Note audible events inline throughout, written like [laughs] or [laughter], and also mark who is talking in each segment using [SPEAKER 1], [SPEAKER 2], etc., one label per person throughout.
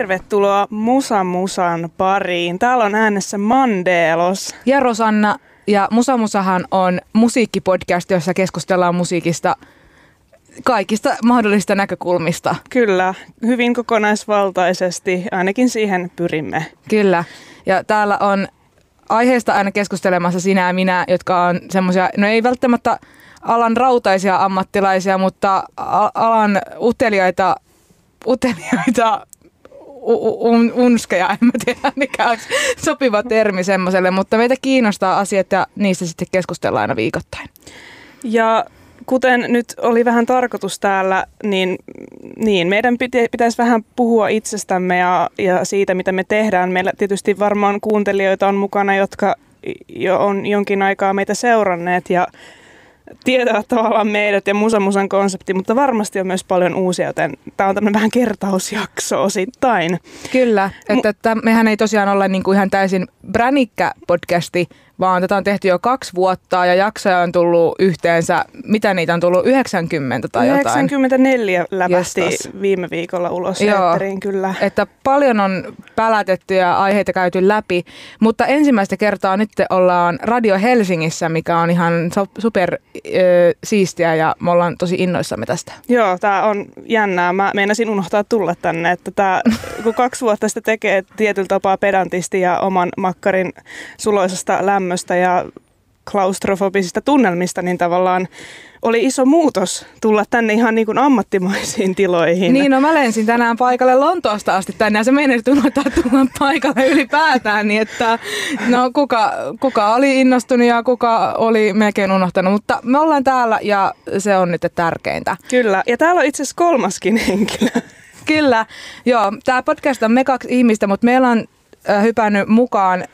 [SPEAKER 1] Tervetuloa Musa Musan pariin. Täällä on äänessä Mandelos.
[SPEAKER 2] Ja Rosanna. Ja Musa Musahan on musiikkipodcast, jossa keskustellaan musiikista kaikista mahdollisista näkökulmista.
[SPEAKER 1] Kyllä, hyvin kokonaisvaltaisesti, ainakin siihen pyrimme.
[SPEAKER 2] Kyllä. Ja täällä on aiheesta aina keskustelemassa sinä ja minä, jotka on semmoisia, no ei välttämättä alan rautaisia ammattilaisia, mutta alan uteliaita, uteliaita un, unskeja, en mä tiedä mikä olisi sopiva termi semmoiselle, mutta meitä kiinnostaa asiat ja niistä sitten keskustellaan aina viikoittain.
[SPEAKER 1] Ja kuten nyt oli vähän tarkoitus täällä, niin, niin meidän pitäisi vähän puhua itsestämme ja, ja siitä, mitä me tehdään. Meillä tietysti varmaan kuuntelijoita on mukana, jotka jo on jonkin aikaa meitä seuranneet ja tietävät tavallaan meidät ja Musa Musan konsepti, mutta varmasti on myös paljon uusia, joten tämä on tämmöinen vähän kertausjakso osittain.
[SPEAKER 2] Kyllä, että, että mehän ei tosiaan olla niin kuin ihan täysin bränikkä podcasti, vaan tätä on tehty jo kaksi vuotta ja jaksoja on tullut yhteensä, mitä niitä on tullut, 90 tai
[SPEAKER 1] 94 jotain? läpästi viime viikolla ulos Joo, kyllä.
[SPEAKER 2] Että paljon on pälätetty ja aiheita käyty läpi, mutta ensimmäistä kertaa nyt ollaan Radio Helsingissä, mikä on ihan super ö, siistiä ja me ollaan tosi innoissamme tästä.
[SPEAKER 1] Joo, tämä on jännää. Mä meinasin unohtaa tulla tänne, että tää, kun kaksi vuotta sitä tekee tietyllä tapaa pedantisti ja oman makkarin suloisesta lämmöstä, lämmöstä ja klaustrofobisista tunnelmista, niin tavallaan oli iso muutos tulla tänne ihan niin kuin ammattimaisiin tiloihin.
[SPEAKER 2] Niin, no mä lensin tänään paikalle Lontoosta asti tänne ja se meni unohtaa tulla paikalle ylipäätään, niin että no kuka, kuka oli innostunut ja kuka oli melkein unohtanut, mutta me ollaan täällä ja se on nyt tärkeintä.
[SPEAKER 1] Kyllä, ja täällä on itse asiassa kolmaskin henkilö.
[SPEAKER 2] Kyllä, joo, tämä podcast on me kaksi ihmistä, mutta meillä on hypännyt mukaan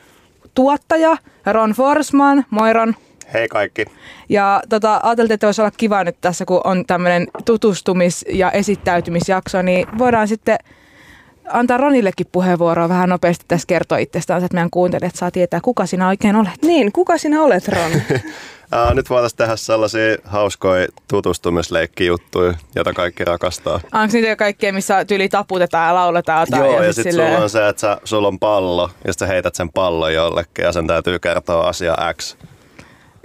[SPEAKER 2] tuottaja Ron Forsman. Moi Ron.
[SPEAKER 3] Hei kaikki.
[SPEAKER 2] Ja tota, ajateltiin, että voisi olla kiva nyt tässä, kun on tämmöinen tutustumis- ja esittäytymisjakso, niin voidaan sitten antaa Ronillekin puheenvuoroa vähän nopeasti tässä kertoa itsestään, että meidän kuuntelijat saa tietää, kuka sinä oikein olet.
[SPEAKER 1] Niin, kuka sinä olet, Ron? [laughs]
[SPEAKER 3] Nyt voitaisiin tehdä sellaisia hauskoja tutustumisleikkijuttuja, joita kaikki rakastaa.
[SPEAKER 2] Onko niitä kaikkea, missä tyyli taputetaan ja lauletaan
[SPEAKER 3] Joo, ja, ja sitten silleen... sulla on se, että sä, sulla on pallo, ja sitten heität sen pallon jollekin, ja sen täytyy kertoa asia X.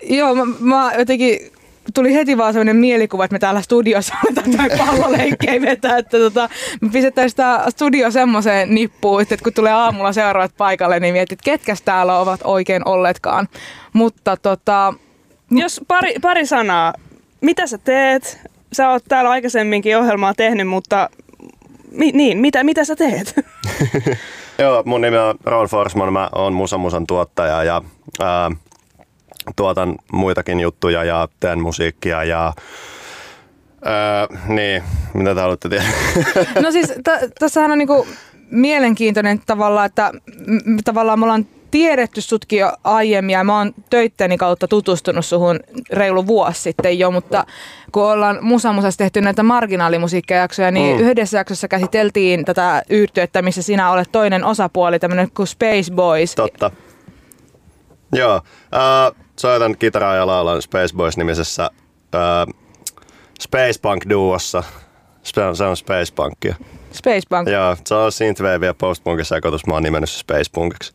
[SPEAKER 2] Joo, mä, mä jotenkin tuli heti vaan sellainen mielikuva, että me täällä studiossa [laughs] aletaan tai palloleikkejä vetää, että tota, me pistettäisiin tämä studio semmoiseen nippuun, että kun tulee aamulla seuraavat paikalle, niin mietit, että ketkä täällä ovat oikein olleetkaan. Mutta tota,
[SPEAKER 1] jos pari, pari sanaa, mitä sä teet? Sä oot täällä aikaisemminkin ohjelmaa tehnyt, mutta mi, niin, mitä, mitä sä teet? [laughs]
[SPEAKER 3] Joo, mun nimi on Ron Forsman, mä oon Musa Musan tuottaja ja ää, tuotan muitakin juttuja ja teen musiikkia ja Öö, niin, mitä te haluatte tietää?
[SPEAKER 2] No siis [laughs] t- tässähän on niinku mielenkiintoinen tavalla, että m- tavallaan me ollaan tiedetty sutkin jo aiemmin ja mä oon töitteni kautta tutustunut suhun reilu vuosi sitten jo, mutta kun ollaan Musa Musassa tehty näitä marginaalimusiikkajaksoja, niin mm. yhdessä jaksossa käsiteltiin tätä yhtiötä, missä sinä olet toinen osapuoli, tämmöinen kuin Space Boys.
[SPEAKER 3] Totta. Joo, äh, soitan kitaraa ja laulan Space Boys-nimisessä äh, Space Punk-duossa. Se on Space Punkia.
[SPEAKER 2] Space Punk.
[SPEAKER 3] Joo, se on synthwave ja post-punkin sekoitus. Mä oon nimennyt se Space Punkiksi.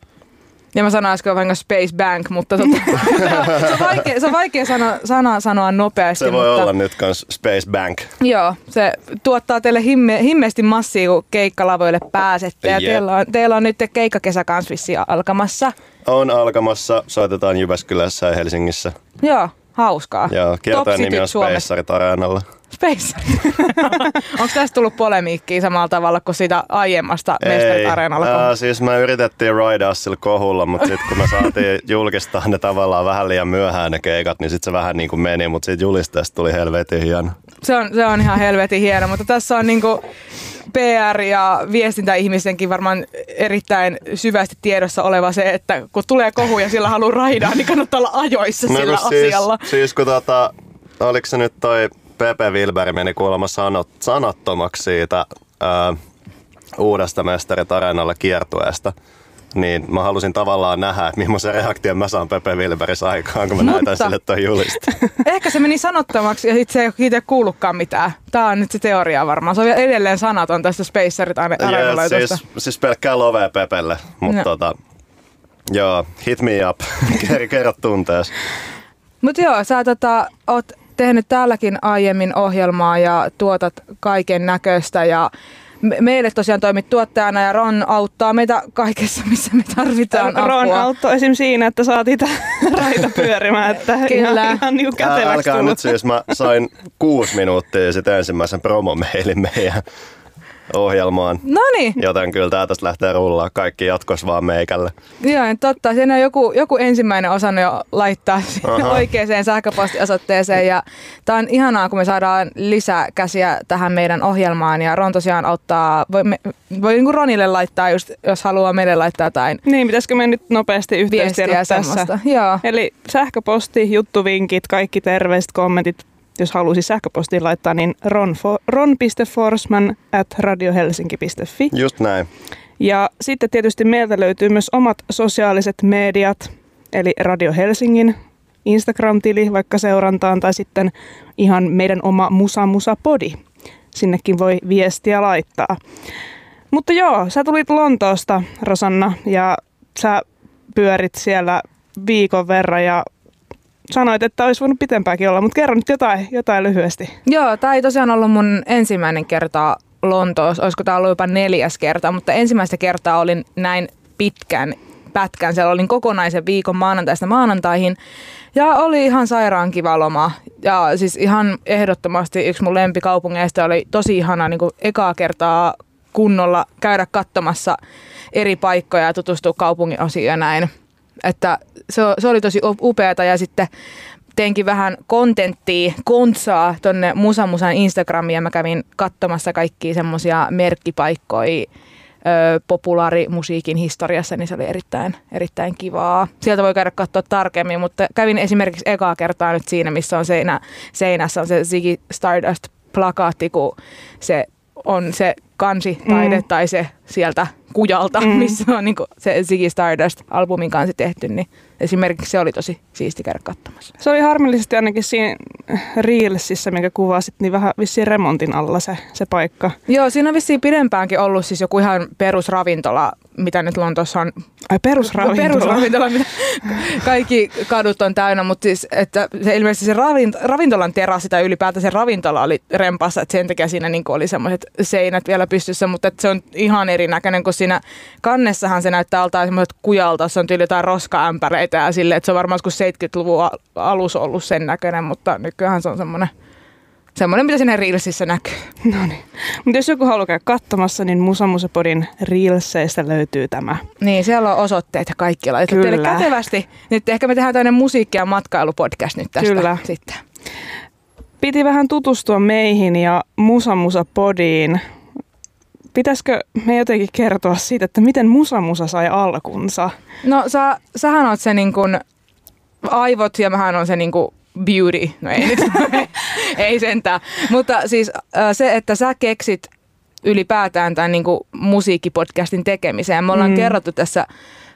[SPEAKER 2] Ja mä sanoin äsken vähän Space Bank, mutta tota, [laughs] se, on vaikea, se on vaikea sana, sana sanoa nopeasti.
[SPEAKER 3] Se voi
[SPEAKER 2] mutta,
[SPEAKER 3] olla nyt kans Space Bank.
[SPEAKER 2] Joo, se tuottaa teille himme, himmeesti massia, kun keikkalavoille pääsette. Ja teillä, on, teillä on nyt keikkakesä kans alkamassa.
[SPEAKER 3] On alkamassa, soitetaan Jyväskylässä ja Helsingissä.
[SPEAKER 2] Joo, hauskaa.
[SPEAKER 3] Joo, kiertojen nimi on Spacearit Areenalla.
[SPEAKER 2] Space. [laughs] Onko tästä tullut polemiikkiä samalla tavalla kuin siitä aiemmasta Mestarit Areenalla?
[SPEAKER 3] Äh, siis me yritettiin raidaa sillä kohulla, mutta sitten kun me saatiin [laughs] julkistaa ne tavallaan vähän liian myöhään ne keikat, niin sitten se vähän niin kuin meni, mutta siitä julisteesta tuli helvetin hieno.
[SPEAKER 2] Se on, se on ihan helvetin hieno, mutta tässä on niin kuin PR- ja viestintäihmisenkin varmaan erittäin syvästi tiedossa oleva se, että kun tulee kohu ja sillä haluaa raidaa, niin kannattaa olla ajoissa no, sillä siis, asialla.
[SPEAKER 3] Siis kun tota, oliko se nyt toi Pepe Wilberg meni kuulemma sanot, sanottomaksi siitä ää, uudesta mestarit areenalla kiertueesta. niin mä halusin tavallaan nähdä, että millaisen reaktion mä saan Pepe Wilberis aikaan, kun mä
[SPEAKER 2] Mutta-
[SPEAKER 3] näytän sille toi juliste. [laughs]
[SPEAKER 2] Ehkä se meni sanottomaksi ja sitten se ei itse kuullutkaan mitään. Tämä on nyt se teoria varmaan. Se on vielä edelleen sanaton tästä Spacerit areenalla
[SPEAKER 3] Ja siis, siis pelkkää lovea Pepelle, mutta
[SPEAKER 2] No.
[SPEAKER 3] tota, joo, hit me up, [laughs] Ker- kerro tuntees.
[SPEAKER 2] Mutta joo, sä tota, oot tehnyt täälläkin aiemmin ohjelmaa ja tuotat kaiken näköistä ja me- meille tosiaan toimit tuottajana ja Ron auttaa meitä kaikessa, missä me tarvitaan
[SPEAKER 1] Ron
[SPEAKER 2] apua.
[SPEAKER 1] auttoi esim. siinä, että saatiin [laughs] raita pyörimään, että
[SPEAKER 2] Kyllä.
[SPEAKER 1] ihan, ihan niinku käteväksi
[SPEAKER 3] Älkää
[SPEAKER 1] tullut.
[SPEAKER 3] nyt siis, mä sain kuusi minuuttia sitten ensimmäisen promomeilin meidän ohjelmaan.
[SPEAKER 2] No niin,
[SPEAKER 3] Joten kyllä tää tästä lähtee rullaa kaikki jatkos vaan meikälle.
[SPEAKER 2] joo, niin totta. Siinä on joku, joku ensimmäinen osannut jo laittaa oikeaan sähköpostiosoitteeseen. Ja tää on ihanaa, kun me saadaan lisää käsiä tähän meidän ohjelmaan. Ja Ron tosiaan auttaa, voi, me, voi niin kuin Ronille laittaa, just, jos haluaa meille laittaa jotain
[SPEAKER 1] Niin, pitäisikö me nyt nopeasti yhteistiedot
[SPEAKER 2] viestiä
[SPEAKER 1] tässä?
[SPEAKER 2] semmoista. Joo.
[SPEAKER 1] Eli sähköposti, juttuvinkit, kaikki terveiset, kommentit, jos haluaisi sähköpostiin laittaa, niin ron, ron.forsman at radiohelsinki.fi.
[SPEAKER 3] Just näin.
[SPEAKER 1] Ja sitten tietysti meiltä löytyy myös omat sosiaaliset mediat, eli Radio Helsingin Instagram-tili vaikka seurantaan, tai sitten ihan meidän oma Musa Musa Podi. Sinnekin voi viestiä laittaa. Mutta joo, sä tulit Lontoosta, Rosanna, ja sä pyörit siellä viikon verran ja sanoit, että olisi voinut pitempääkin olla, mutta kerro nyt jotain, jotain lyhyesti.
[SPEAKER 2] Joo, tämä ei tosiaan ollut mun ensimmäinen kerta Lontoossa, olisiko tämä ollut jopa neljäs kerta, mutta ensimmäistä kertaa olin näin pitkän pätkän. Siellä olin kokonaisen viikon maanantaista maanantaihin ja oli ihan sairaan kiva loma. Ja siis ihan ehdottomasti yksi mun lempikaupungeista oli tosi ihana niin ekaa kertaa kunnolla käydä katsomassa eri paikkoja ja tutustua kaupungin osiin ja näin. Että se, se oli tosi upeata ja sitten teinkin vähän kontenttia, kontsaa tonne Musa Musan Instagramiin ja mä kävin katsomassa kaikkia semmosia merkkipaikkoja ö, populaarimusiikin historiassa, niin se oli erittäin, erittäin kivaa. Sieltä voi käydä katsoa tarkemmin, mutta kävin esimerkiksi ekaa kertaa nyt siinä, missä on seinä, seinässä on se Ziggy Stardust plakaatti, kun se on se kansitaide mm. tai se sieltä kujalta, mm. missä on niin se Ziggy Stardust-albumin kanssa tehty, niin esimerkiksi se oli tosi siisti käydä katsomassa.
[SPEAKER 1] Se oli harmillisesti ainakin siinä Reelsissä, minkä kuvasit, niin vähän vissiin remontin alla se, se paikka.
[SPEAKER 2] Joo, siinä on vissiin pidempäänkin ollut siis joku ihan perusravintola, mitä nyt Lontoossa on.
[SPEAKER 1] Ai perusravintola.
[SPEAKER 2] Perusravintola, mitä [laughs] kaikki kadut on täynnä, mutta siis, että se ilmeisesti se ravint, ravintolan terassi tai ylipäätään se ravintola oli rempassa, että sen takia siinä niin oli semmoiset seinät vielä pystyssä, mutta että se on ihan erinäköinen, kun siinä kannessahan se näyttää altaan semmoiset kujalta, se on tyyli jotain roskaämpäreitä ja silleen, että se on varmaan joskus 70-luvun al- alussa ollut sen näköinen, mutta nykyään se on semmoinen Semmoinen, mitä siinä Reelsissä näkyy. [laughs]
[SPEAKER 1] No niin. Mutta jos joku haluaa käydä katsomassa, niin Musa Musa Podin Reelseistä löytyy tämä.
[SPEAKER 2] Niin, siellä on osoitteet ja kaikki laitettu
[SPEAKER 1] Kyllä.
[SPEAKER 2] teille kätevästi. Nyt ehkä me tehdään tämmöinen musiikki- ja matkailupodcast nyt tästä
[SPEAKER 1] Kyllä.
[SPEAKER 2] sitten.
[SPEAKER 1] Piti vähän tutustua meihin ja Musa Musa Podiin. Pitäisikö me jotenkin kertoa siitä, että miten Musa Musa sai alkunsa?
[SPEAKER 2] No sä, sähän oot se niin kuin aivot ja mähän on se niin kuin beauty. No ei nyt, [laughs] ei sentään. Mutta siis se, että sä keksit ylipäätään tämän niin kuin musiikkipodcastin tekemiseen. Me ollaan
[SPEAKER 1] mm.
[SPEAKER 2] kerrottu tässä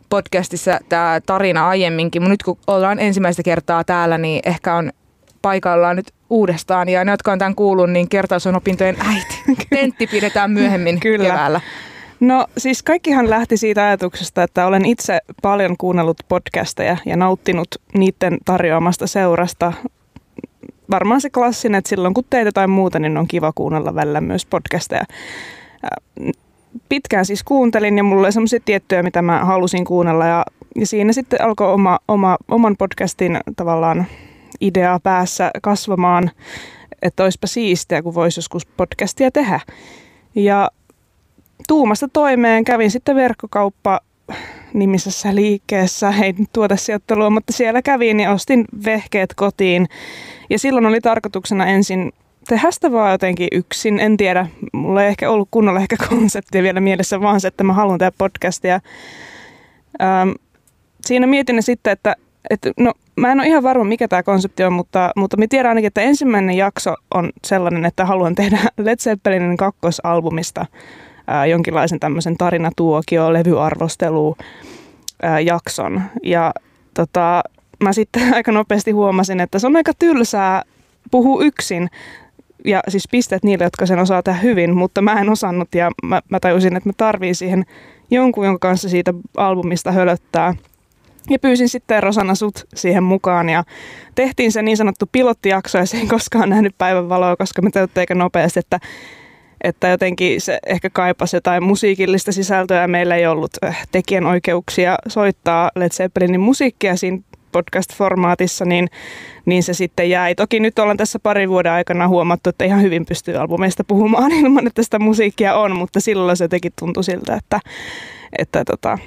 [SPEAKER 2] podcastissa tämä tarina aiemminkin, mutta nyt kun ollaan ensimmäistä kertaa täällä, niin ehkä on paikallaan nyt uudestaan. Ja ne, jotka on tämän kuullut, niin kertaus on opintojen äiti. [laughs] Tentti pidetään myöhemmin
[SPEAKER 1] Kyllä.
[SPEAKER 2] keväällä.
[SPEAKER 1] No siis kaikkihan lähti siitä ajatuksesta, että olen itse paljon kuunnellut podcasteja ja nauttinut niiden tarjoamasta seurasta. Varmaan se klassinen, että silloin kun teet jotain muuta, niin on kiva kuunnella välillä myös podcasteja. Ää, Pitkään siis kuuntelin ja mulla oli semmoisia tiettyjä, mitä mä halusin kuunnella ja, ja siinä sitten alkoi oma, oma, oman podcastin tavallaan idea päässä kasvamaan, että olisipa siistiä, kun voisi joskus podcastia tehdä. Ja tuumasta toimeen kävin sitten verkkokauppa nimisessä liikkeessä, ei nyt tuota sijoittelua, mutta siellä kävin ja ostin vehkeet kotiin. Ja silloin oli tarkoituksena ensin tehdä sitä vaan jotenkin yksin. En tiedä, mulla ei ehkä ollut kunnolla ehkä konseptia vielä mielessä, vaan se, että mä haluan tehdä podcastia. Ähm, siinä mietin sitten, että, että no, mä en ole ihan varma, mikä tämä konsepti on, mutta, mutta mä tiedän ainakin, että ensimmäinen jakso on sellainen, että haluan tehdä [laughs] Led Zeppelinin kakkosalbumista ää, jonkinlaisen tämmöisen tarinatuokio, levyarvostelu ää, jakson. Ja tota, mä sitten [laughs] aika nopeasti huomasin, että se on aika tylsää puhua yksin ja siis pisteet niille, jotka sen osaa tehdä hyvin, mutta mä en osannut ja mä, mä tajusin, että mä tarviin siihen jonkun, jonka kanssa siitä albumista hölöttää. Ja pyysin sitten Rosanna sut siihen mukaan ja tehtiin se niin sanottu pilottijakso ja se ei koskaan nähnyt päivänvaloa, koska me tajuttiin aika nopeasti, että että jotenkin se ehkä kaipasi jotain musiikillista sisältöä. Meillä ei ollut äh, tekijänoikeuksia soittaa Led Zeppelinin musiikkia siinä podcast-formaatissa, niin, niin se sitten jäi. Toki nyt ollaan tässä parin vuoden aikana huomattu, että ihan hyvin pystyy albumeista puhumaan [laughs] ilman, että sitä musiikkia on, mutta silloin se jotenkin tuntui siltä, että, että tota,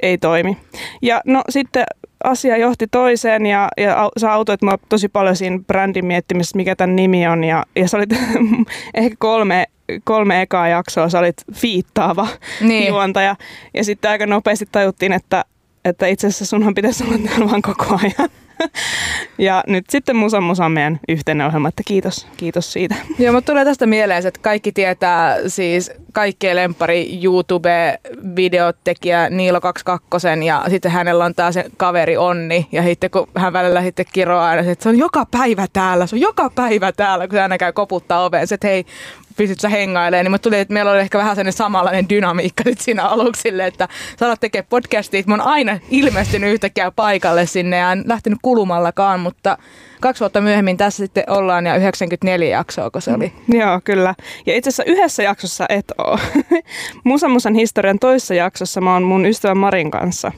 [SPEAKER 1] ei toimi. Ja no sitten asia johti toiseen ja, ja sä autoit mua tosi paljon siinä brändin miettimisessä, mikä tämän nimi on. Ja, ja sä olit [laughs] ehkä kolme, kolme ekaa jaksoa, sä olit fiittaava niin. juontaja. Ja sitten aika nopeasti tajuttiin, että, että itse asiassa sunhan pitäisi olla täällä vaan koko ajan. Ja nyt sitten Musa Musa meidän yhteinen ohjelma, että kiitos, kiitos siitä.
[SPEAKER 2] Joo, mutta tulee tästä mieleen, että kaikki tietää siis kaikkien lempari YouTube-videotekijä Niilo 22 ja sitten hänellä on taas se kaveri Onni ja sitten kun hän välillä sitten kiroaa aina, että se on joka päivä täällä, se on joka päivä täällä, kun se aina käy koputtaa oveen, että hei, pystyt sä hengailemaan, niin mutta tuli, että meillä oli ehkä vähän sellainen samanlainen dynamiikka nyt siinä aluksille, että sä alat tekemään podcastia, mä oon aina ilmestynyt yhtäkkiä paikalle sinne ja en lähtenyt kulumallakaan, mutta kaksi vuotta myöhemmin tässä sitten ollaan ja 94 jaksoa, kun se oli.
[SPEAKER 1] Mm, joo, kyllä. Ja itse asiassa yhdessä jaksossa et oo. [laughs] Musa Musan historian toisessa jaksossa mä oon mun ystävän Marin kanssa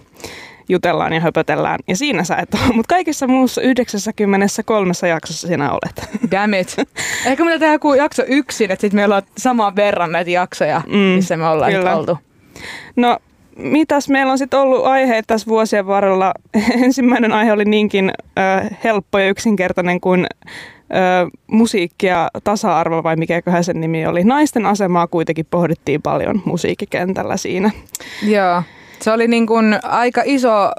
[SPEAKER 1] jutellaan ja höpötellään. Ja siinä sä et ole, mutta kaikissa muussa 93 jaksossa sinä olet. [laughs]
[SPEAKER 2] Damn it. Ehkä me tehdään joku jakso yksin, että sitten meillä on saman verran näitä jaksoja, mm, missä me ollaan kyllä. oltu.
[SPEAKER 1] No, mitäs meillä on sitten ollut aiheita tässä vuosien varrella? [laughs] Ensimmäinen aihe oli niinkin ö, helppo ja yksinkertainen kuin ö, musiikki ja tasa-arvo, vai mikä sen nimi oli. Naisten asemaa kuitenkin pohdittiin paljon musiikkikentällä siinä.
[SPEAKER 2] Joo. Se oli niin kuin aika iso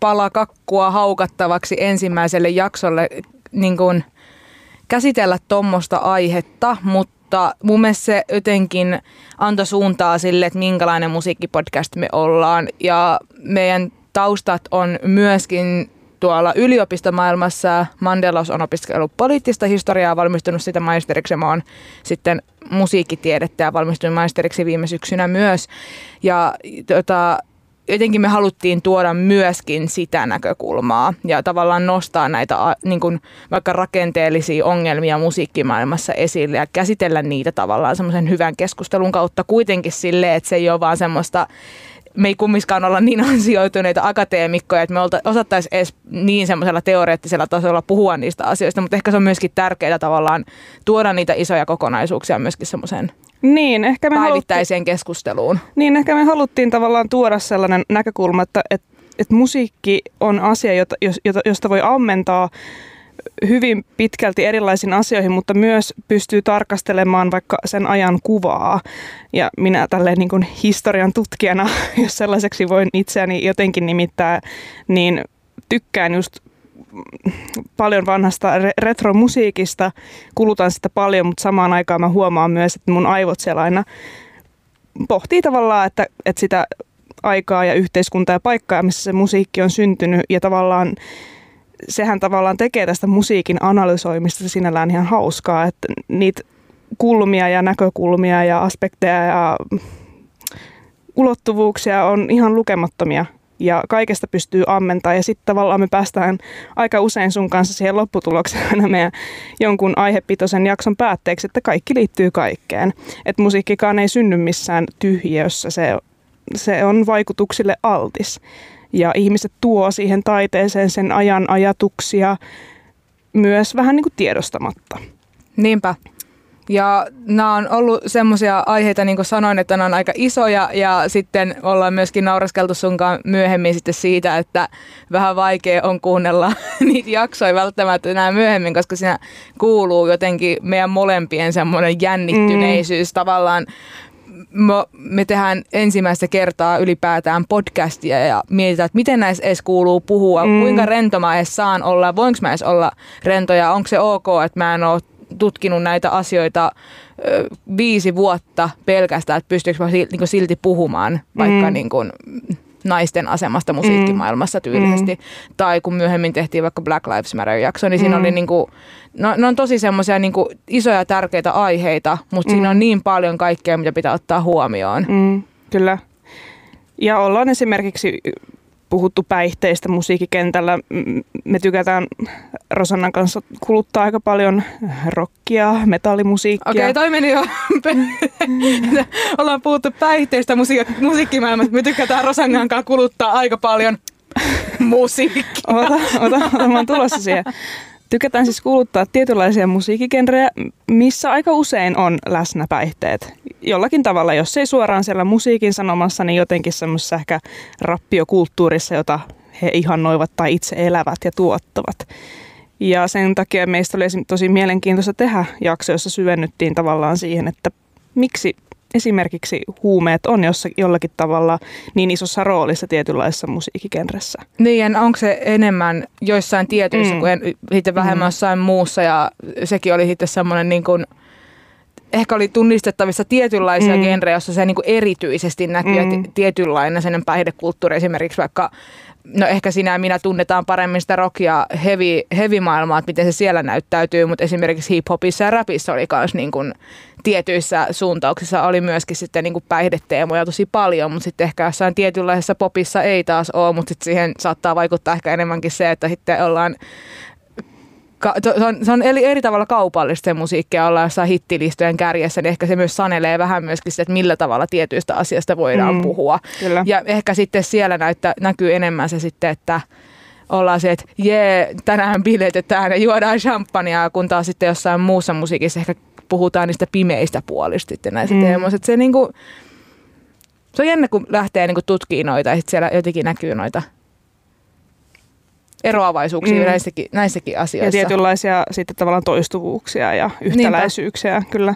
[SPEAKER 2] pala kakkua haukattavaksi ensimmäiselle jaksolle niin kuin käsitellä tuommoista aihetta, mutta mun mielestä se jotenkin antoi suuntaa sille, että minkälainen musiikkipodcast me ollaan. Ja meidän taustat on myöskin tuolla yliopistomaailmassa. Mandelos on opiskellut poliittista historiaa, valmistunut sitä maisteriksi. Mä oon sitten musiikkitiedettä ja valmistunut maisteriksi viime syksynä myös. Ja tota, jotenkin me haluttiin tuoda myöskin sitä näkökulmaa ja tavallaan nostaa näitä niin kuin vaikka rakenteellisia ongelmia musiikkimaailmassa esille ja käsitellä niitä tavallaan semmoisen hyvän keskustelun kautta. Kuitenkin silleen, että se ei ole vaan semmoista me ei kummiskaan olla niin [laughs] ansioituneita akateemikkoja, että me osattaisiin edes niin semmoisella teoreettisella tasolla puhua niistä asioista, mutta ehkä se on myöskin tärkeää tavallaan tuoda niitä isoja kokonaisuuksia myöskin semmoiseen
[SPEAKER 1] niin, ehkä me
[SPEAKER 2] päivittäiseen haluttiin, keskusteluun.
[SPEAKER 1] Niin, ehkä me haluttiin tavallaan tuoda sellainen näkökulma, että, että, että musiikki on asia, jota, josta voi ammentaa hyvin pitkälti erilaisiin asioihin, mutta myös pystyy tarkastelemaan vaikka sen ajan kuvaa. Ja minä tälleen niin kuin historian tutkijana, [laughs] jos sellaiseksi voin itseäni jotenkin nimittää, niin tykkään just paljon vanhasta retromusiikista, kulutan sitä paljon, mutta samaan aikaan mä huomaan myös, että mun aivot siellä aina pohtii tavallaan, että, että sitä aikaa ja yhteiskuntaa ja paikkaa, missä se musiikki on syntynyt ja tavallaan sehän tavallaan tekee tästä musiikin analysoimista sinällään ihan hauskaa, että niitä kulmia ja näkökulmia ja aspekteja ja ulottuvuuksia on ihan lukemattomia ja kaikesta pystyy ammentaa ja sitten tavallaan me päästään aika usein sun kanssa siihen lopputulokseen aina meidän jonkun aihepitoisen jakson päätteeksi, että kaikki liittyy kaikkeen. Että musiikkikaan ei synny missään tyhjössä, se, se on vaikutuksille altis. Ja ihmiset tuo siihen taiteeseen sen ajan ajatuksia myös vähän niin kuin tiedostamatta.
[SPEAKER 2] Niinpä. Ja nämä on ollut semmoisia aiheita, niin kuin sanoin, että nämä on aika isoja ja sitten ollaan myöskin nauraskeltu sunkaan myöhemmin sitten siitä, että vähän vaikea on kuunnella [laughs] niitä jaksoja välttämättä enää myöhemmin, koska siinä kuuluu jotenkin meidän molempien semmoinen jännittyneisyys mm. tavallaan me tehdään ensimmäistä kertaa ylipäätään podcastia ja mietitään, että miten näissä edes kuuluu puhua, mm. kuinka rento mä edes saan olla, voinko mä edes olla rentoja, onko se ok, että mä en ole tutkinut näitä asioita ö, viisi vuotta pelkästään, että pystyykö mä silti, niin silti puhumaan vaikka mm. niin kuin, naisten asemasta musiikkimaailmassa tyylisesti. Mm. Tai kun myöhemmin tehtiin vaikka Black Lives Matter-jakso, niin siinä mm. oli niinku, no, ne on tosi semmoisia niinku isoja tärkeitä aiheita, mutta mm. siinä on niin paljon kaikkea, mitä pitää ottaa huomioon.
[SPEAKER 1] Mm, kyllä. Ja ollaan esimerkiksi puhuttu päihteistä musiikkikentällä. Me tykätään Rosannan kanssa kuluttaa aika paljon rockia, metallimusiikkia.
[SPEAKER 2] Okei, okay, toi meni jo. [laughs] Ollaan puhuttu päihteistä musiik- musiikkimaailmassa. Me tykätään Rosannan kanssa kuluttaa aika paljon [laughs] musiikkia.
[SPEAKER 1] Ota, ota, ota, mä oon tulossa siihen. Tykätään siis kuuluttaa tietynlaisia musiikkigenrejä, missä aika usein on läsnä päihteet. Jollakin tavalla, jos ei suoraan siellä musiikin sanomassa, niin jotenkin semmoisessa ehkä rappiokulttuurissa, jota he ihannoivat tai itse elävät ja tuottavat. Ja sen takia meistä oli tosi mielenkiintoista tehdä jakso, jossa syvennyttiin tavallaan siihen, että miksi esimerkiksi huumeet on jossakin, jollakin tavalla niin isossa roolissa tietynlaisessa musiikkikenressä.
[SPEAKER 2] Niin, onko se enemmän joissain tietyissä mm. kuin sitten vähemmän mm. jossain muussa ja sekin oli sitten semmoinen niin kuin, ehkä oli tunnistettavissa tietynlaisia mm. genrejä, joissa se niin kuin erityisesti näkyy mm. tietynlainen sen päihdekulttuuri esimerkiksi vaikka no ehkä sinä ja minä tunnetaan paremmin sitä rock- ja heavy, heavy-maailmaa, että miten se siellä näyttäytyy, mutta esimerkiksi hip-hopissa ja rapissa oli myös niin kuin tietyissä suuntauksissa oli myöskin sitten niin kuin päihdeteemoja tosi paljon, mutta sitten ehkä jossain tietynlaisessa popissa ei taas ole, mutta sitten siihen saattaa vaikuttaa ehkä enemmänkin se, että sitten ollaan ka- se on, se on eri, eri tavalla kaupallista se musiikkia olla jossain hittilistojen kärjessä, niin ehkä se myös sanelee vähän myöskin sitä, että millä tavalla tietyistä asioista voidaan mm, puhua. Kyllä. Ja ehkä sitten siellä näyttä, näkyy enemmän se sitten, että ollaan se, että jee, tänään biletetään ja juodaan champagnea, kun taas sitten jossain muussa musiikissa ehkä puhutaan niistä pimeistä puolista sitten näissä mm. teemoissa. Se, niinku, se on jännä, kun lähtee niinku tutkimaan noita ja sitten siellä jotenkin näkyy noita eroavaisuuksia mm. näissäkin, näissäkin asioissa.
[SPEAKER 1] Ja tietynlaisia sitten tavallaan toistuvuuksia ja yhtäläisyyksiä, Niinpä. kyllä.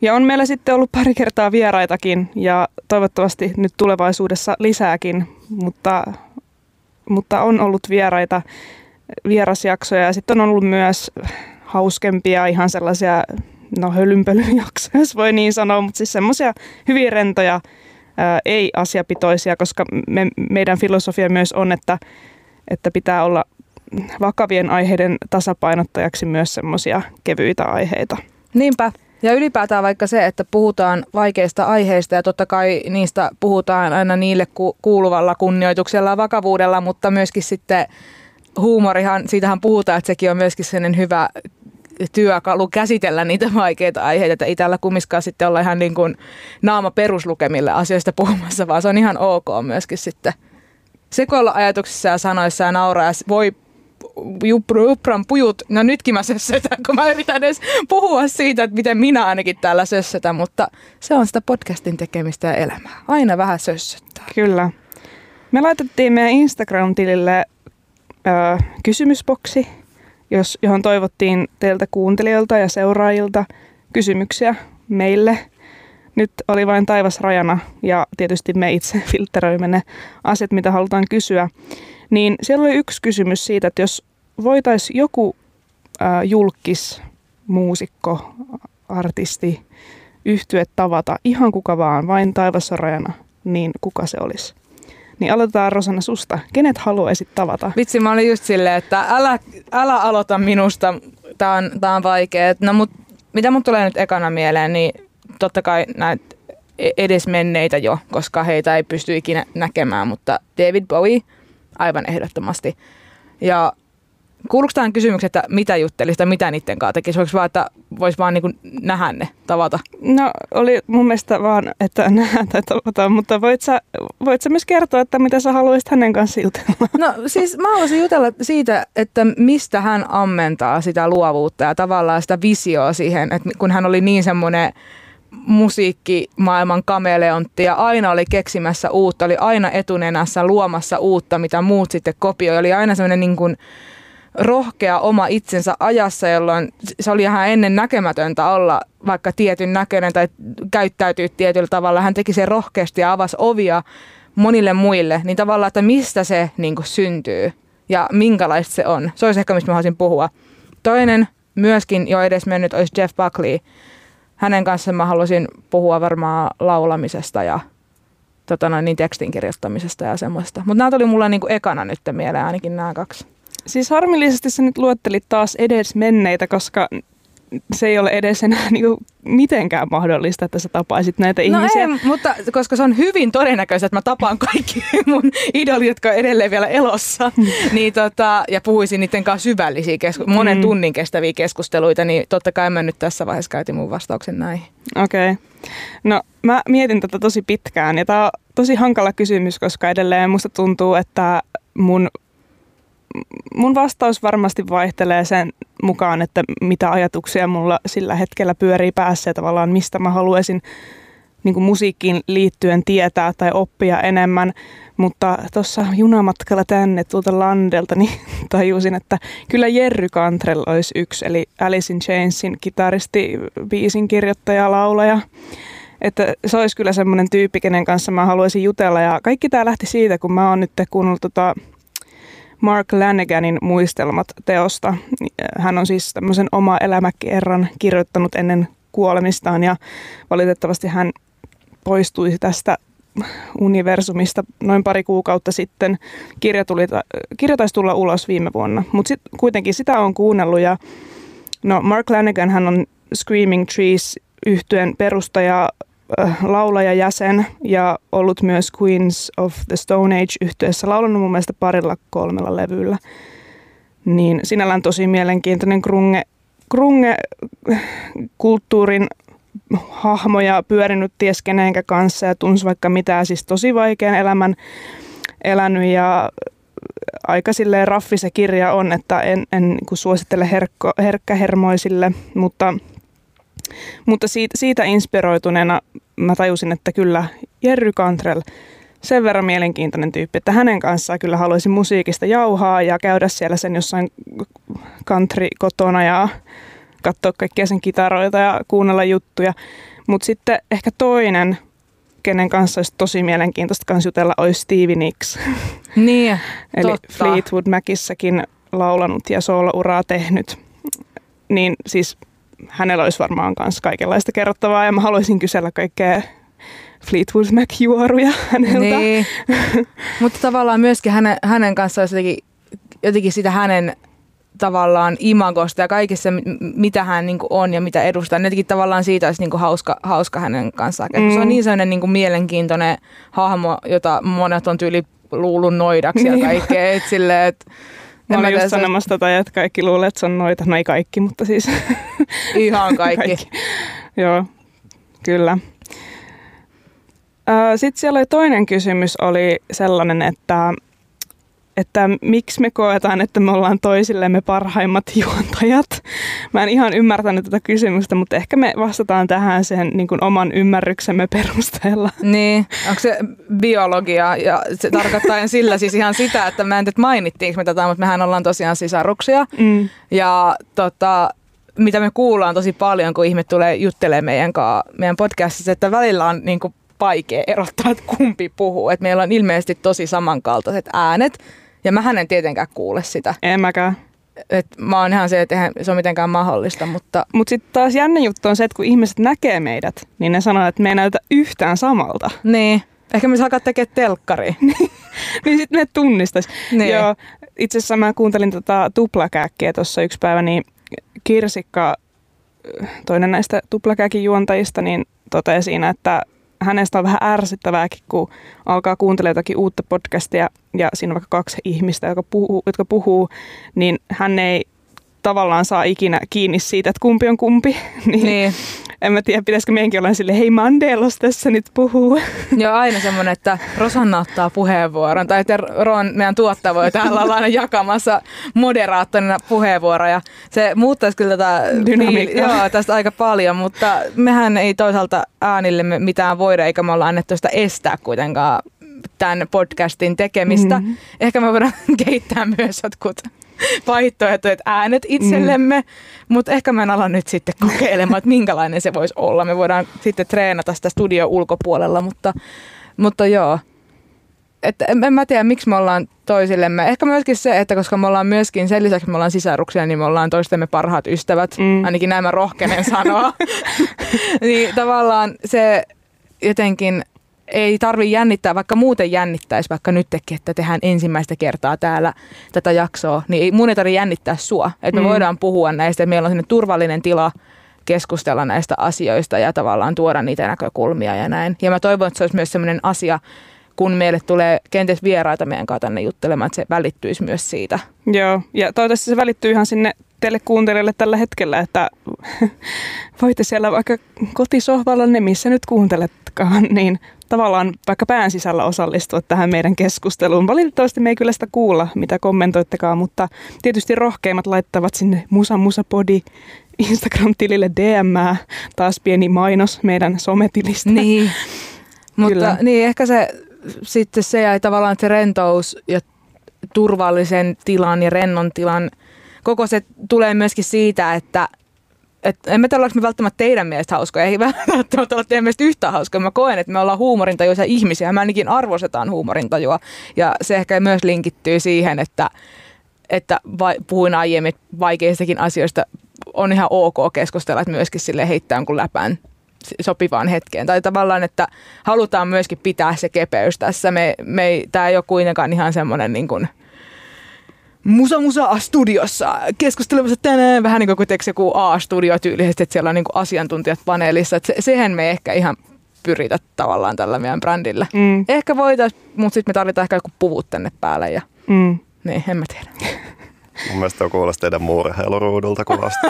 [SPEAKER 1] Ja on meillä sitten ollut pari kertaa vieraitakin ja toivottavasti nyt tulevaisuudessa lisääkin, mutta, mutta on ollut vieraita, vierasjaksoja ja sitten on ollut myös hauskempia, ihan sellaisia no hölynpölyjaksoja, jos voi niin sanoa, mutta siis semmoisia hyvin rentoja, ää, ei asiapitoisia, koska me, meidän filosofia myös on, että että pitää olla vakavien aiheiden tasapainottajaksi myös semmoisia kevyitä aiheita.
[SPEAKER 2] Niinpä. Ja ylipäätään vaikka se, että puhutaan vaikeista aiheista ja totta kai niistä puhutaan aina niille kuuluvalla kunnioituksella ja vakavuudella, mutta myöskin sitten huumorihan, siitähän puhutaan, että sekin on myöskin sellainen hyvä työkalu käsitellä niitä vaikeita aiheita, että ei täällä kummiskaan sitten olla ihan niin kuin naama peruslukemille asioista puhumassa, vaan se on ihan ok myöskin sitten sekoilla ajatuksissa ja sanoissa ja nauraa ja voi Jupran pujut, no nytkin mä sössetän, kun mä yritän edes puhua siitä, että miten minä ainakin täällä sössetän, mutta se on sitä podcastin tekemistä ja elämää. Aina vähän sössöttää.
[SPEAKER 1] Kyllä. Me laitettiin meidän Instagram-tilille ö, kysymysboksi, jos, johon toivottiin teiltä kuuntelijoilta ja seuraajilta kysymyksiä meille – nyt oli vain taivas rajana ja tietysti me itse [laughs] filtteröimme ne asiat, mitä halutaan kysyä. Niin siellä oli yksi kysymys siitä, että jos voitaisiin joku äh, julkis, muusikko, artisti, yhtye tavata, ihan kuka vaan, vain taivas rajana, niin kuka se olisi? Niin aloitetaan Rosanna susta. Kenet haluaisit tavata?
[SPEAKER 2] Vitsi, mä olin just silleen, että älä, älä aloita minusta. Tää on, tää on vaikea. No mut mitä mun tulee nyt ekana mieleen, niin totta kai näitä e- edesmenneitä jo, koska heitä ei pysty ikinä näkemään, mutta David Bowie aivan ehdottomasti. Ja kuuluuko tähän kysymykseen, että mitä juttelisi tai mitä niiden kanssa tekisi? Voiko vaan, että voisi vaan niin nähdä ne, tavata?
[SPEAKER 1] No oli mun mielestä vaan, että [laughs] nähdään tai tavata, mutta voit sä, voit sä myös kertoa, että mitä sä haluaisit hänen kanssa jutella?
[SPEAKER 2] No siis mä haluaisin jutella siitä, että mistä hän ammentaa sitä luovuutta ja tavallaan sitä visioa siihen, että kun hän oli niin semmoinen musiikkimaailman kameleontti ja aina oli keksimässä uutta, oli aina etunenässä luomassa uutta, mitä muut sitten kopioi. Oli aina semmoinen niin kuin rohkea oma itsensä ajassa, jolloin se oli ihan ennen näkemätöntä olla vaikka tietyn näköinen tai käyttäytyä tietyllä tavalla. Hän teki sen rohkeasti ja avasi ovia monille muille, niin tavallaan, että mistä se niin kuin syntyy ja minkälaista se on. Se olisi ehkä, mistä mä haluaisin puhua. Toinen myöskin jo edes mennyt olisi Jeff Buckley. Hänen kanssaan mä haluaisin puhua varmaan laulamisesta ja tota noin, niin tekstin kirjoittamisesta ja semmoista. Mutta nämä tuli mulle niinku ekana nyt mieleen ainakin nämä kaksi.
[SPEAKER 1] Siis harmillisesti sä nyt luettelit taas edes menneitä, koska se ei ole edes enää [laughs] niinku mitenkään mahdollista, että sä tapaisit näitä
[SPEAKER 2] no
[SPEAKER 1] ihmisiä.
[SPEAKER 2] Ei, mutta koska se on hyvin todennäköistä, että mä tapaan kaikki [laughs] mun idolit, jotka on edelleen vielä elossa, [laughs] niin tota, ja puhuisin niiden kanssa syvällisiä, kesku- monen
[SPEAKER 1] Mm.
[SPEAKER 2] tunnin kestäviä keskusteluita, niin totta kai mä nyt tässä vaiheessa käytin mun vastauksen näihin.
[SPEAKER 1] Okei. Okay. No mä mietin tätä tosi pitkään ja tää on tosi hankala kysymys, koska edelleen musta tuntuu, että mun, mun vastaus varmasti vaihtelee sen mukaan, että mitä ajatuksia mulla sillä hetkellä pyörii päässä ja tavallaan mistä mä haluaisin niin musiikkiin liittyen tietää tai oppia enemmän. Mutta tuossa junamatkalla tänne tuolta Landelta niin [laughs] tajusin, että kyllä Jerry Cantrell olisi yksi, eli Alice in Chainsin kitaristi, biisin kirjoittaja, laulaja. Että se olisi kyllä semmoinen tyyppi, kenen kanssa mä haluaisin jutella. Ja kaikki tämä lähti siitä, kun mä oon nyt kuunnellut tota Mark Lanaganin muistelmat teosta. Hän on siis tämmöisen oma elämäkerran kirjoittanut ennen kuolemistaan ja valitettavasti hän poistui tästä universumista noin pari kuukautta sitten. Kirja, tuli, kirja taisi tulla ulos viime vuonna, mutta sit, kuitenkin sitä on kuunnellut ja no Mark Lanagan hän on Screaming Trees yhtyen perustaja, äh, laulaja, jäsen ja ollut myös Queens of the Stone Age yhtyessä laulanut mun mielestä parilla kolmella levyllä. Niin sinällään tosi mielenkiintoinen grunge, grunge kulttuurin hahmoja pyörinyt ties kenenkä kanssa ja tunsi vaikka mitä, siis tosi vaikean elämän elänyt ja aika silleen raffi se kirja on, että en, en niin suosittele herkko, herkkähermoisille, mutta, mutta siitä, siitä inspiroituneena mä tajusin, että kyllä Jerry Cantrell sen verran mielenkiintoinen tyyppi, että hänen kanssaan kyllä haluaisin musiikista jauhaa ja käydä siellä sen jossain country kotona ja katsoa kaikkia sen kitaroita ja kuunnella juttuja. Mutta sitten ehkä toinen, kenen kanssa olisi tosi mielenkiintoista kans jutella, olisi Stevie Nicks. [laughs]
[SPEAKER 2] Niin,
[SPEAKER 1] Eli
[SPEAKER 2] totta.
[SPEAKER 1] Fleetwood Macissäkin laulanut ja soolouraa tehnyt. Niin siis hänellä olisi varmaan myös kaikenlaista kerrottavaa ja mä haluaisin kysellä kaikkea Fleetwood Mac-juoruja häneltä.
[SPEAKER 2] Niin. [laughs] Mutta tavallaan myöskin hänen, hänen kanssaan olisi jotenkin, jotenkin sitä hänen tavallaan imagosta ja kaikessa, mitä hän niin on ja mitä edustaa. Jotenkin tavallaan siitä olisi niin hauska, hauska hänen kanssaan. Mm. Se on niin sellainen niin mielenkiintoinen hahmo, jota monet on tyyli luullut noidaksi ja kaikkea. Et silleen, et,
[SPEAKER 1] Mä olin just sanomassa tota, että kaikki luulee, että se on noita. No ei kaikki, mutta siis...
[SPEAKER 2] Ihan [laughs] kaikki. kaikki.
[SPEAKER 1] Joo, kyllä. Sitten siellä oli toinen kysymys, oli sellainen, että että miksi me koetaan, että me ollaan toisillemme parhaimmat juontajat. Mä en ihan ymmärtänyt tätä kysymystä, mutta ehkä me vastataan tähän sen niin kuin oman ymmärryksemme perusteella.
[SPEAKER 2] Niin, onko se biologia ja se tarkoittaa sillä siis ihan sitä, että mä en tiedä mainittiinko me tätä, mutta mehän ollaan tosiaan sisaruksia.
[SPEAKER 1] Mm.
[SPEAKER 2] Ja tota, mitä me kuullaan tosi paljon, kun ihmiset tulee juttelemaan meidän, kanssa, meidän podcastissa, että välillä on niin kuin vaikea erottaa, että kumpi puhuu. Et meillä on ilmeisesti tosi samankaltaiset äänet. Ja mä en tietenkään kuule sitä.
[SPEAKER 1] En mäkään.
[SPEAKER 2] Et mä oon ihan se, että eihän se on mitenkään mahdollista, mutta...
[SPEAKER 1] Mutta sitten taas jännä juttu on se, että kun ihmiset näkee meidät, niin ne sanoo, että me ei näytä yhtään samalta.
[SPEAKER 2] Niin. Ehkä me alkaa tekemään telkkari. [laughs]
[SPEAKER 1] niin sitten ne tunnistaisi.
[SPEAKER 2] Niin.
[SPEAKER 1] Joo, itse asiassa mä kuuntelin tota tuplakääkkiä tuossa yksi päivä, niin Kirsikka, toinen näistä tuplakääkin juontajista, niin totesi siinä, että hänestä on vähän ärsyttävääkin, kun alkaa kuuntelemaan jotakin uutta podcastia ja siinä on vaikka kaksi ihmistä, jotka puhuu, jotka puhuu niin hän ei tavallaan saa ikinä kiinni siitä, että kumpi on kumpi. [laughs] niin,
[SPEAKER 2] niin.
[SPEAKER 1] En mä tiedä, pitäisikö meidänkin olla sille, hei Mandelos tässä nyt puhuu. [laughs]
[SPEAKER 2] Joo, aina semmoinen, että Rosanna ottaa puheenvuoron. Tai että Ron, meidän tuottaja voi täällä [laughs] olla aina jakamassa moderaattorina puheenvuoroja. Se muuttaisi kyllä tätä
[SPEAKER 1] dynamiikkaa.
[SPEAKER 2] Joo, tästä aika paljon, mutta mehän ei toisaalta äänillemme mitään voida, eikä me olla annettu sitä estää kuitenkaan tämän podcastin tekemistä. Mm-hmm. Ehkä me voidaan [laughs] kehittää myös jotkut vaihtoehtoiset äänet itsellemme, mm. mutta ehkä mä en ala nyt sitten kokeilemaan, että minkälainen se voisi olla. Me voidaan sitten treenata sitä studio ulkopuolella, mutta, mutta joo. että en, en mä tiedä, miksi me ollaan toisillemme. Ehkä myöskin se, että koska me ollaan myöskin, sen lisäksi me ollaan sisaruksia, niin me ollaan toistemme parhaat ystävät. Mm. Ainakin näin mä rohkenen sanoa. [laughs] niin tavallaan se jotenkin ei tarvi jännittää, vaikka muuten jännittäisi, vaikka nytkin, että tehdään ensimmäistä kertaa täällä tätä jaksoa, niin ei, mun ei tarvitse jännittää sua. Että me mm. voidaan puhua näistä, että meillä on sinne turvallinen tila keskustella näistä asioista ja tavallaan tuoda niitä näkökulmia ja näin. Ja mä toivon, että se olisi myös sellainen asia, kun meille tulee kenties vieraita meidän kanssa tänne juttelemaan, että se välittyisi myös siitä.
[SPEAKER 1] Joo, ja toivottavasti se välittyy ihan sinne teille kuuntelijoille tällä hetkellä, että [laughs] voitte siellä vaikka kotisohvalla ne, missä nyt kuunteletkaan, niin tavallaan vaikka pään sisällä osallistua tähän meidän keskusteluun. Valitettavasti me ei kyllä sitä kuulla, mitä kommentoittekaan, mutta tietysti rohkeimmat laittavat sinne Musa Musa Podi Instagram-tilille DM, taas pieni mainos meidän sometilistä.
[SPEAKER 2] Niin, [laughs] mutta niin ehkä se sitten se jäi tavallaan se rentous ja turvallisen tilan ja rennon tilan, koko se tulee myöskin siitä, että et en mä tiedä, me välttämättä teidän mielestä hauskoja, ei [laughs] välttämättä olla teidän mielestä yhtä hauskoja. Mä koen, että me ollaan huumorintajuisia ihmisiä, mä ainakin arvostetaan huumorintajua. Ja se ehkä myös linkittyy siihen, että, että vai, puhuin aiemmin vaikeistakin asioista on ihan ok keskustella, että myöskin sille heittää kun läpään sopivaan hetkeen. Tai tavallaan, että halutaan myöskin pitää se kepeys tässä. Me, me tämä ei ole kuitenkaan ihan semmoinen niin kuin, Musa Musa studiossa keskustelemassa tänään vähän niin kuin joku A-studio tyylisesti, että siellä on niin kuin asiantuntijat paneelissa. Että se, sehän me ehkä ihan pyritä tavallaan tällä meidän brändillä. Mm. Ehkä voitaisiin, mutta sitten me tarvitaan ehkä joku puvut tänne päälle ja mm. niin, en mä tiedä. [laughs]
[SPEAKER 3] Mun mielestä on kuulosti teidän muureheiluruudulta kovasti.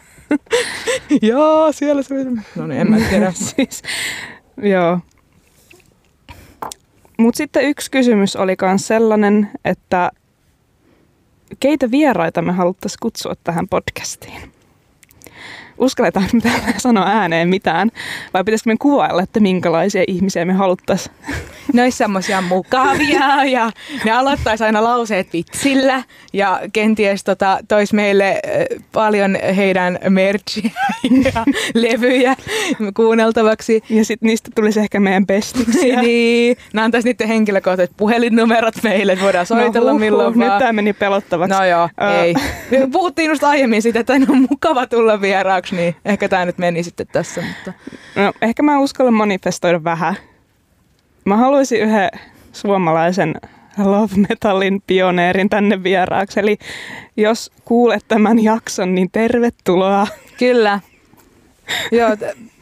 [SPEAKER 3] [laughs]
[SPEAKER 2] joo, siellä se No niin, en mä tiedä. [laughs]
[SPEAKER 1] siis, joo. Mutta sitten yksi kysymys oli myös sellainen, että keitä vieraita me haluttaisiin kutsua tähän podcastiin? Uskalletaanko me sanoa ääneen mitään? Vai pitäisikö me kuvailla, että minkälaisia ihmisiä me haluttaisiin
[SPEAKER 2] ne olisi semmoisia mukavia ja ne aloittaisi aina lauseet vitsillä ja kenties tota, tois meille paljon heidän merchia ja levyjä kuunneltavaksi.
[SPEAKER 1] Ja sitten niistä tulisi ehkä meidän bestiksi. [laughs]
[SPEAKER 2] niin, ne antaisi niiden henkilökohtaiset puhelinnumerot meille, että voidaan soitella no, milloin
[SPEAKER 1] vaan. Nyt tämä meni pelottavaksi.
[SPEAKER 2] No joo, uh. ei. Me puhuttiin just aiemmin siitä, että on mukava tulla vieraaksi, niin ehkä tämä nyt meni sitten tässä. Mutta...
[SPEAKER 1] No, ehkä mä uskallan manifestoida vähän Mä haluaisin yhden suomalaisen love metallin pioneerin tänne vieraaksi. Eli jos kuulet tämän jakson, niin tervetuloa.
[SPEAKER 2] Kyllä. Joo,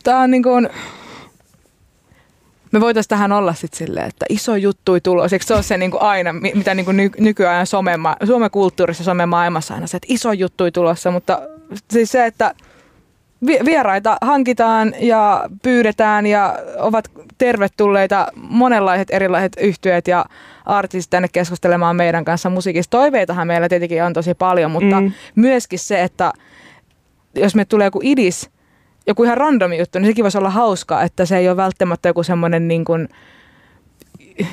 [SPEAKER 2] tää on niin kuin, me voitaisiin tähän olla sitten silleen, että iso juttu tulos. Eikö se ole se niin kuin aina, mitä niin kuin ny, nykyään some, kulttuurissa, somemaailmassa aina se, että iso juttu tulossa, mutta siis se, että vieraita hankitaan ja pyydetään ja ovat tervetulleita monenlaiset erilaiset yhtyöt ja artistit tänne keskustelemaan meidän kanssa musiikista. Toiveitahan meillä tietenkin on tosi paljon, mutta mm. myöskin se, että jos me tulee joku idis, joku ihan randomi juttu, niin sekin voisi olla hauskaa, että se ei ole välttämättä joku semmoinen niin kuin,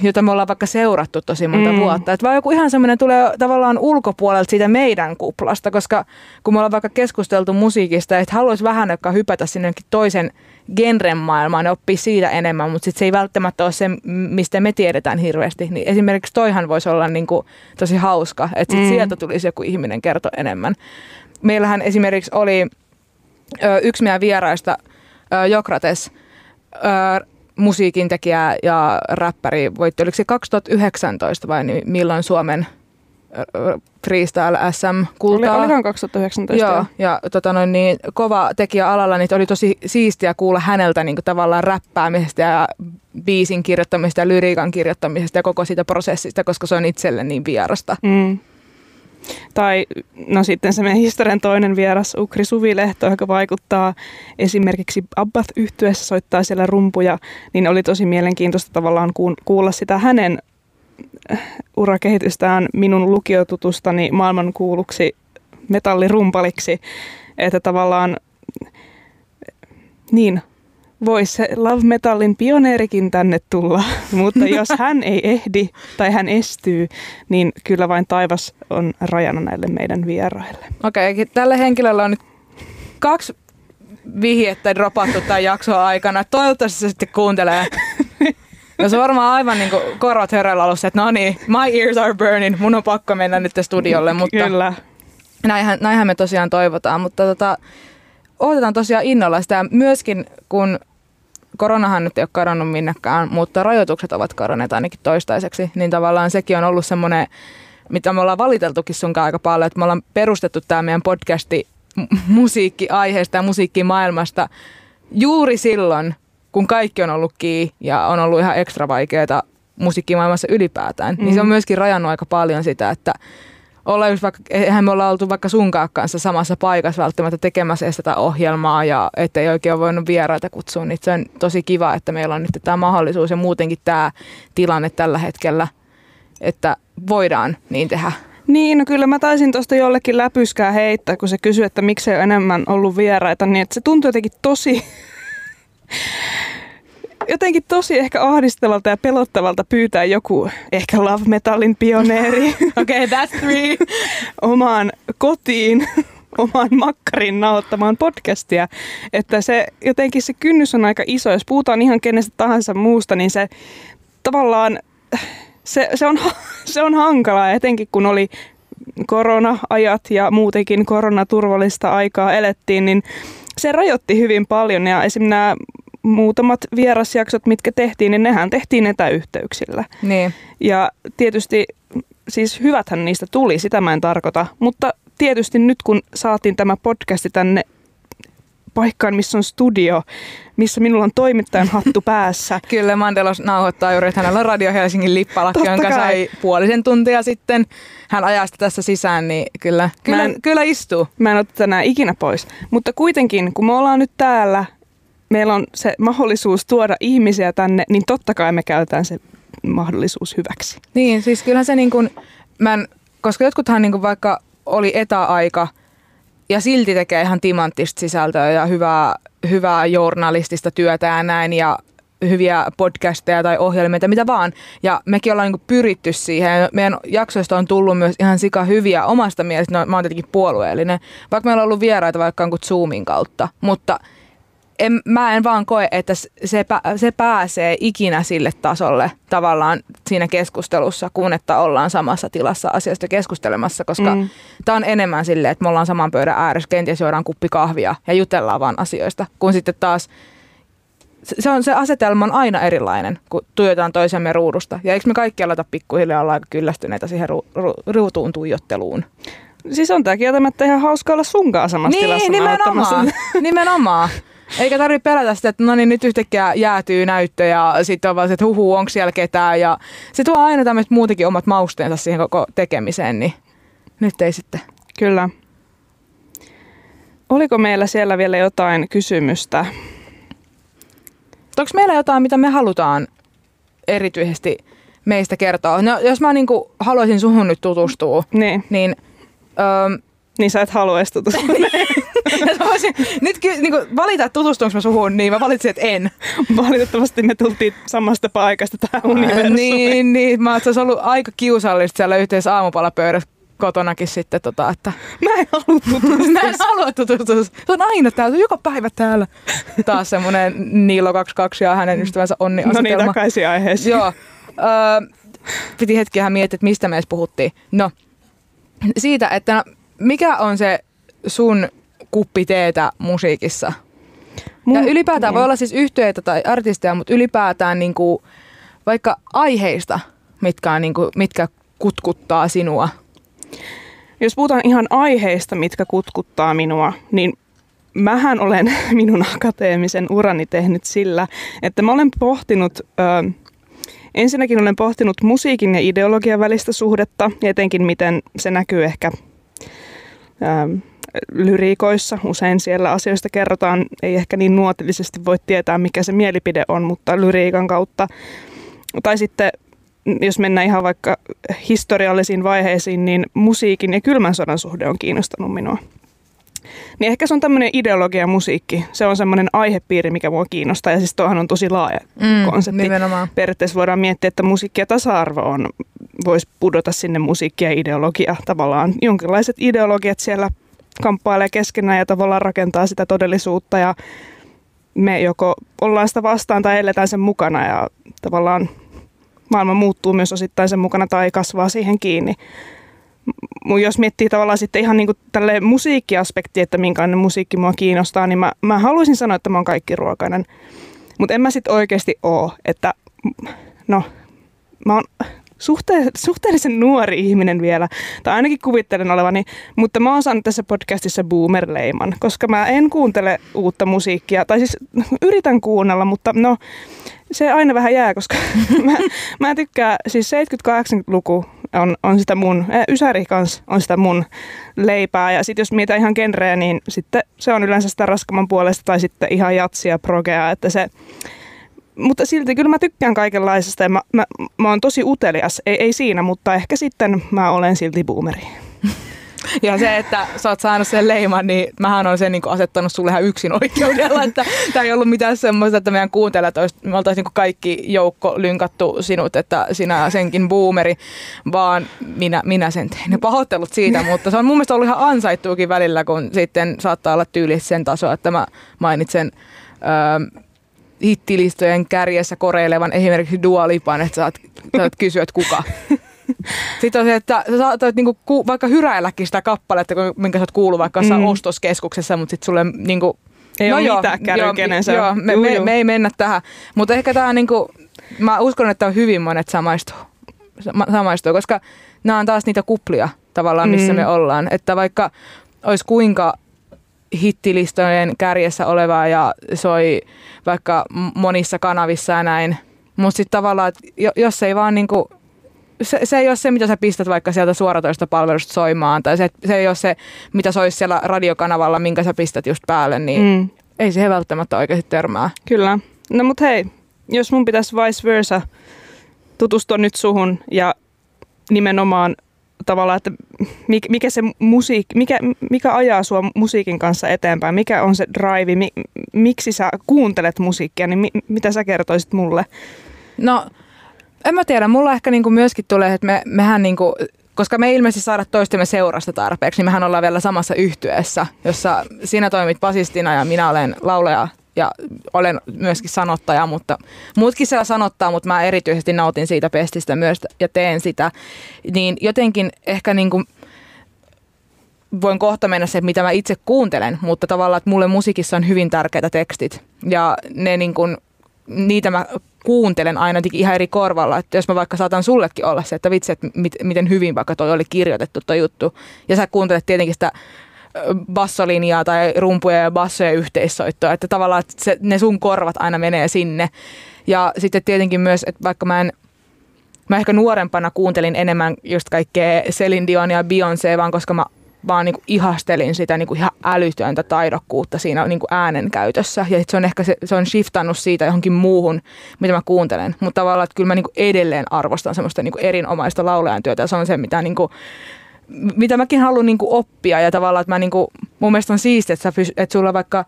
[SPEAKER 2] jota me ollaan vaikka seurattu tosi monta mm. vuotta. Että vaan joku ihan semmoinen tulee tavallaan ulkopuolelta siitä meidän kuplasta, koska kun me ollaan vaikka keskusteltu musiikista, että haluaisi vähän joka hypätä sinne toisen genren maailmaan ja oppia siitä enemmän, mutta sit se ei välttämättä ole se, mistä me tiedetään hirveästi. Niin esimerkiksi toihan voisi olla niin kuin tosi hauska, että sit mm. sieltä tulisi joku ihminen kertoa enemmän. Meillähän esimerkiksi oli ö, yksi meidän vieraista, ö, Jokrates, ö, musiikintekijä ja räppäri voitti, oliko se 2019 vai niin, milloin Suomen freestyle SM-kultaa.
[SPEAKER 1] Oli, olihan 2019.
[SPEAKER 2] Joo, ja tota noin, niin, kova tekijä alalla, niin oli tosi siistiä kuulla häneltä niin kuin, tavallaan räppäämisestä ja biisin kirjoittamisesta ja lyriikan kirjoittamisesta ja koko siitä prosessista, koska se on itselle niin vierasta. Mm.
[SPEAKER 1] Tai no sitten se meidän historian toinen vieras, Ukri Suvilehto, joka vaikuttaa esimerkiksi Abbath yhtyessä soittaa siellä rumpuja, niin oli tosi mielenkiintoista tavallaan kuulla sitä hänen äh, urakehitystään minun lukiotutustani maailmankuuluksi metallirumpaliksi, että tavallaan niin voisi se Love Metalin pioneerikin tänne tulla, [laughs] mutta jos [laughs] hän ei ehdi tai hän estyy, niin kyllä vain taivas on rajana näille meidän vieraille.
[SPEAKER 2] Okei, okay, tällä henkilöllä on nyt kaksi vihjettä dropattu tämän jakson aikana. Toivottavasti se sitten kuuntelee. [laughs] No se varmaan aivan niin korvat hörällä alussa, että no niin, my ears are burning, mun on pakko mennä nyt studiolle, mutta
[SPEAKER 1] Kyllä.
[SPEAKER 2] näinhän, näinhän me tosiaan toivotaan, mutta tota, odotetaan tosiaan innolla sitä myöskin, kun koronahan nyt ei ole kadonnut minnekään, mutta rajoitukset ovat kadonneet ainakin toistaiseksi, niin tavallaan sekin on ollut semmoinen, mitä me ollaan valiteltukin sunkaan aika paljon, että me ollaan perustettu tämä meidän podcasti musiikkiaiheesta ja musiikkimaailmasta juuri silloin, kun kaikki on ollut kiinni ja on ollut ihan ekstra vaikeaa musiikkimaailmassa ylipäätään, mm. niin se on myöskin rajannut aika paljon sitä, että olla just vaikka, eihän me olla oltu vaikka sunkaan kanssa samassa paikassa välttämättä tekemässä edes tätä ohjelmaa ja ettei oikein ole voinut vieraita kutsua, niin se on tosi kiva, että meillä on nyt tämä mahdollisuus ja muutenkin tämä tilanne tällä hetkellä, että voidaan niin tehdä.
[SPEAKER 1] Niin, no kyllä mä taisin tuosta jollekin läpyskää heittää, kun se kysyi, että miksei ole enemmän ollut vieraita, niin että se tuntui jotenkin tosi, [laughs] jotenkin tosi ehkä ahdistavalta ja pelottavalta pyytää joku ehkä love metalin pioneeri [laughs]
[SPEAKER 2] Okei, okay, that's three.
[SPEAKER 1] omaan kotiin [laughs] omaan makkarin nauhoittamaan podcastia, että se jotenkin se kynnys on aika iso. Jos puhutaan ihan kenestä tahansa muusta, niin se tavallaan se, se, on, [laughs] se on hankalaa, etenkin kun oli korona-ajat ja muutenkin koronaturvallista aikaa elettiin, niin se rajoitti hyvin paljon ja esimerkiksi nämä muutamat vierasjaksot, mitkä tehtiin, niin nehän tehtiin etäyhteyksillä.
[SPEAKER 2] Niin.
[SPEAKER 1] Ja tietysti, siis hyväthän niistä tuli, sitä mä en tarkoita, mutta tietysti nyt kun saatiin tämä podcasti tänne paikkaan, missä on studio, missä minulla on toimittajan hattu [laughs] päässä.
[SPEAKER 2] Kyllä, Mandelos nauhoittaa juuri, että hänellä on Radio Helsingin lippalakki,
[SPEAKER 1] Totta
[SPEAKER 2] jonka
[SPEAKER 1] kai.
[SPEAKER 2] sai puolisen tuntia sitten. Hän ajaa sitä tässä sisään, niin kyllä, kyllä,
[SPEAKER 1] en-
[SPEAKER 2] kyllä istuu.
[SPEAKER 1] Mä en ota tänään ikinä pois. Mutta kuitenkin, kun me ollaan nyt täällä, meillä on se mahdollisuus tuoda ihmisiä tänne, niin totta kai me käytetään se mahdollisuus hyväksi.
[SPEAKER 2] Niin, siis kyllähän se niin kuin, mä en, koska jotkuthan niin kuin vaikka oli etäaika ja silti tekee ihan timanttista sisältöä ja hyvää, hyvää journalistista työtä ja näin ja hyviä podcasteja tai ohjelmia mitä vaan. Ja mekin ollaan niin pyritty siihen. Meidän jaksoista on tullut myös ihan sika hyviä omasta mielestä. No, mä oon tietenkin puolueellinen. Vaikka meillä on ollut vieraita vaikka Zoomin kautta. Mutta en, mä en vaan koe, että se, se pääsee ikinä sille tasolle tavallaan siinä keskustelussa, kun että ollaan samassa tilassa asiasta keskustelemassa, koska mm. Tämä on enemmän silleen, että me ollaan saman pöydän ääressä, kenties juodaan kuppi kahvia ja jutellaan vaan asioista, kun sitten taas se, on, se asetelma on aina erilainen, kun tuijotetaan toisemme ruudusta. Ja eikö me kaikki aleta pikkuhiljaa olla aika kyllästyneitä siihen ru, ru, ruutuun tuijotteluun?
[SPEAKER 1] Siis on tää kieltämättä ihan hauska olla sunkaan samassa tilassa
[SPEAKER 2] Niin, nimenomaan.
[SPEAKER 1] nauhoittamassa.
[SPEAKER 2] nimenomaan. [laughs] Eikä tarvitse pelätä sitä, että no niin, nyt yhtäkkiä jäätyy näyttö ja sitten on vaan se, että huhu, onko siellä ketään. Ja se tuo aina tämmöiset muutenkin omat mausteensa siihen koko tekemiseen, niin nyt ei sitten.
[SPEAKER 1] Kyllä. Oliko meillä siellä vielä jotain kysymystä?
[SPEAKER 2] Onko meillä jotain, mitä me halutaan erityisesti meistä kertoa? No, jos mä niinku haluaisin suhun nyt tutustua,
[SPEAKER 1] Niin,
[SPEAKER 2] niin öö,
[SPEAKER 1] niin sä et halua edes tutustua. [laughs]
[SPEAKER 2] voisin nyt ky- niinku valita, että tutustunko mä suhun, niin mä valitsin, että en.
[SPEAKER 1] Valitettavasti me tultiin samasta paikasta tähän universumiin.
[SPEAKER 2] Niin, niin. Mä, se olisi ollut aika kiusallista siellä yhteisessä aamupalapöydässä kotonakin sitten, tota, että
[SPEAKER 1] Mä en halua tutustua.
[SPEAKER 2] mä en halua tutustua. Se on aina täällä, se on joka päivä täällä. Taas semmoinen Niilo 22 ja hänen ystävänsä Onni
[SPEAKER 1] No niin, takaisin aiheeseen.
[SPEAKER 2] Joo. Öö, piti hetki ihan miettiä, että mistä me edes puhuttiin. No, siitä, että no, mikä on se sun kuppi teetä musiikissa? Ja ylipäätään voi olla siis yhtyeitä tai artisteja, mutta ylipäätään niin kuin, vaikka aiheista, mitkä, on, niin kuin, mitkä kutkuttaa sinua.
[SPEAKER 1] Jos puhutaan ihan aiheista, mitkä kutkuttaa minua, niin mähän olen [laughs] minun akateemisen urani tehnyt sillä, että mä olen pohtinut, ö, ensinnäkin olen pohtinut musiikin ja ideologian välistä suhdetta, ja etenkin miten se näkyy ehkä lyriikoissa. Usein siellä asioista kerrotaan, ei ehkä niin nuotillisesti voi tietää, mikä se mielipide on, mutta lyriikan kautta. Tai sitten jos mennään ihan vaikka historiallisiin vaiheisiin, niin musiikin ja kylmän sodan suhde on kiinnostanut minua. Niin ehkä se on tämmöinen ideologia ja musiikki. Se on semmoinen aihepiiri, mikä mua kiinnostaa. Ja siis tuohan on tosi laaja
[SPEAKER 2] Mm,
[SPEAKER 1] konsepti.
[SPEAKER 2] Nimenomaan.
[SPEAKER 1] Periaatteessa voidaan miettiä, että musiikki ja tasa-arvo on, voisi pudota sinne musiikki ja ideologia. Tavallaan jonkinlaiset ideologiat siellä kamppailee keskenään ja tavallaan rakentaa sitä todellisuutta. Ja me joko ollaan sitä vastaan tai eletään sen mukana ja tavallaan maailma muuttuu myös osittain sen mukana tai kasvaa siihen kiinni. Jos miettii tavallaan sitten ihan niin tälle musiikkiaspekti, että minkälainen musiikki mua kiinnostaa, niin mä, mä haluaisin sanoa, että mä oon kaikki ruokainen. Mutta en mä sitten oikeasti oo, että no, mä oon suhte- suhteellisen nuori ihminen vielä, tai ainakin kuvittelen olevani, mutta mä oon saanut tässä podcastissa boomer-leiman, koska mä en kuuntele uutta musiikkia, tai siis yritän kuunnella, mutta no se aina vähän jää, koska [laughs] mä, mä tykkään, siis 70-80-luku on, on sitä mun, äh, Ysäri kans on sitä mun leipää, ja sitten jos mietitään ihan genreä, niin sitten se on yleensä sitä raskaman puolesta, tai sitten ihan jatsia, progea, että se mutta silti kyllä mä tykkään kaikenlaisesta ja mä, mä, mä oon tosi utelias, ei, ei siinä, mutta ehkä sitten mä olen silti boomeri. [laughs]
[SPEAKER 2] Ja se, että sä oot saanut sen leiman, niin mähän olen sen niin asettanut sulle ihan yksin oikeudella, että tämä ei ollut mitään semmoista, että meidän kuuntelijat olis, me oltaisiin niin kaikki joukko lynkattu sinut, että sinä senkin boomeri, vaan minä, minä sen tein. Ne pahoittelut siitä, mutta se on mun mielestä ollut ihan ansaittuukin välillä, kun sitten saattaa olla tyyli sen taso, että mä mainitsen öö, hittilistojen kärjessä koreilevan esimerkiksi Dua Lipan, että saat, saat kysyä, että kuka. [laughs] Sitten on se, että sä saatoit niinku ku, vaikka hyräilläkin sitä kappaletta, minkä sä oot kuullut vaikka mm. ostoskeskuksessa, mutta sitten sulle niinku,
[SPEAKER 1] ei no ole joo, mitään kärry, kenen se
[SPEAKER 2] joo, me, me, me, ei mennä tähän. Mutta ehkä tämä niinku, mä uskon, että on hyvin monet samaistuu, samaistuu koska nämä on taas niitä kuplia tavallaan, missä mm. me ollaan. Että vaikka olisi kuinka hittilistojen kärjessä olevaa ja soi vaikka monissa kanavissa ja näin. Mutta sitten tavallaan, jos ei vaan niinku, se, se ei ole se, mitä sä pistät vaikka sieltä suoratoista palvelusta soimaan, tai se, se ei ole se, mitä soisi siellä radiokanavalla, minkä sä pistät just päälle, niin mm. ei se välttämättä oikeasti törmää.
[SPEAKER 1] Kyllä. No mut hei, jos mun pitäisi vice versa tutustua nyt suhun ja nimenomaan tavallaan, että mikä, se musiik, mikä, mikä ajaa sua musiikin kanssa eteenpäin, mikä on se drive, mi, miksi sä kuuntelet musiikkia, niin mi, mitä sä kertoisit mulle?
[SPEAKER 2] No, en mä tiedä, mulla ehkä niinku myöskin tulee, että me, mehän niinku, koska me ei ilmeisesti saada toistemme seurasta tarpeeksi, niin mehän ollaan vielä samassa yhtyeessä, jossa sinä toimit basistina ja minä olen laulaja ja olen myöskin sanottaja, mutta muutkin siellä sanottaa, mutta mä erityisesti nautin siitä pestistä myös ja teen sitä. Niin jotenkin ehkä niin kuin voin kohta mennä se, mitä mä itse kuuntelen, mutta tavallaan, että mulle musiikissa on hyvin tärkeitä tekstit ja ne niin kuin, niitä mä kuuntelen aina ihan eri korvalla. Että jos mä vaikka saatan sullekin olla se, että vitsi, että miten hyvin vaikka toi oli kirjoitettu toi juttu. Ja sä kuuntelet tietenkin sitä bassolinjaa tai rumpuja ja bassoja yhteissoittoa, että tavallaan että se, ne sun korvat aina menee sinne. Ja sitten tietenkin myös, että vaikka mä en Mä ehkä nuorempana kuuntelin enemmän just kaikkea Celine Dion ja Beyoncé, vaan koska mä vaan niinku ihastelin sitä niinku ihan älytöntä taidokkuutta siinä niinku äänen käytössä. Ja se on ehkä se, se on shiftannut siitä johonkin muuhun, mitä mä kuuntelen. Mutta tavallaan, että kyllä mä niinku edelleen arvostan semmoista niinku erinomaista laulajan työtä. Ja se on se, mitä niinku mitä mäkin haluan niin kuin oppia ja tavallaan, että mä niin kuin, mun mielestä on siistiä, että, että sulla vaikka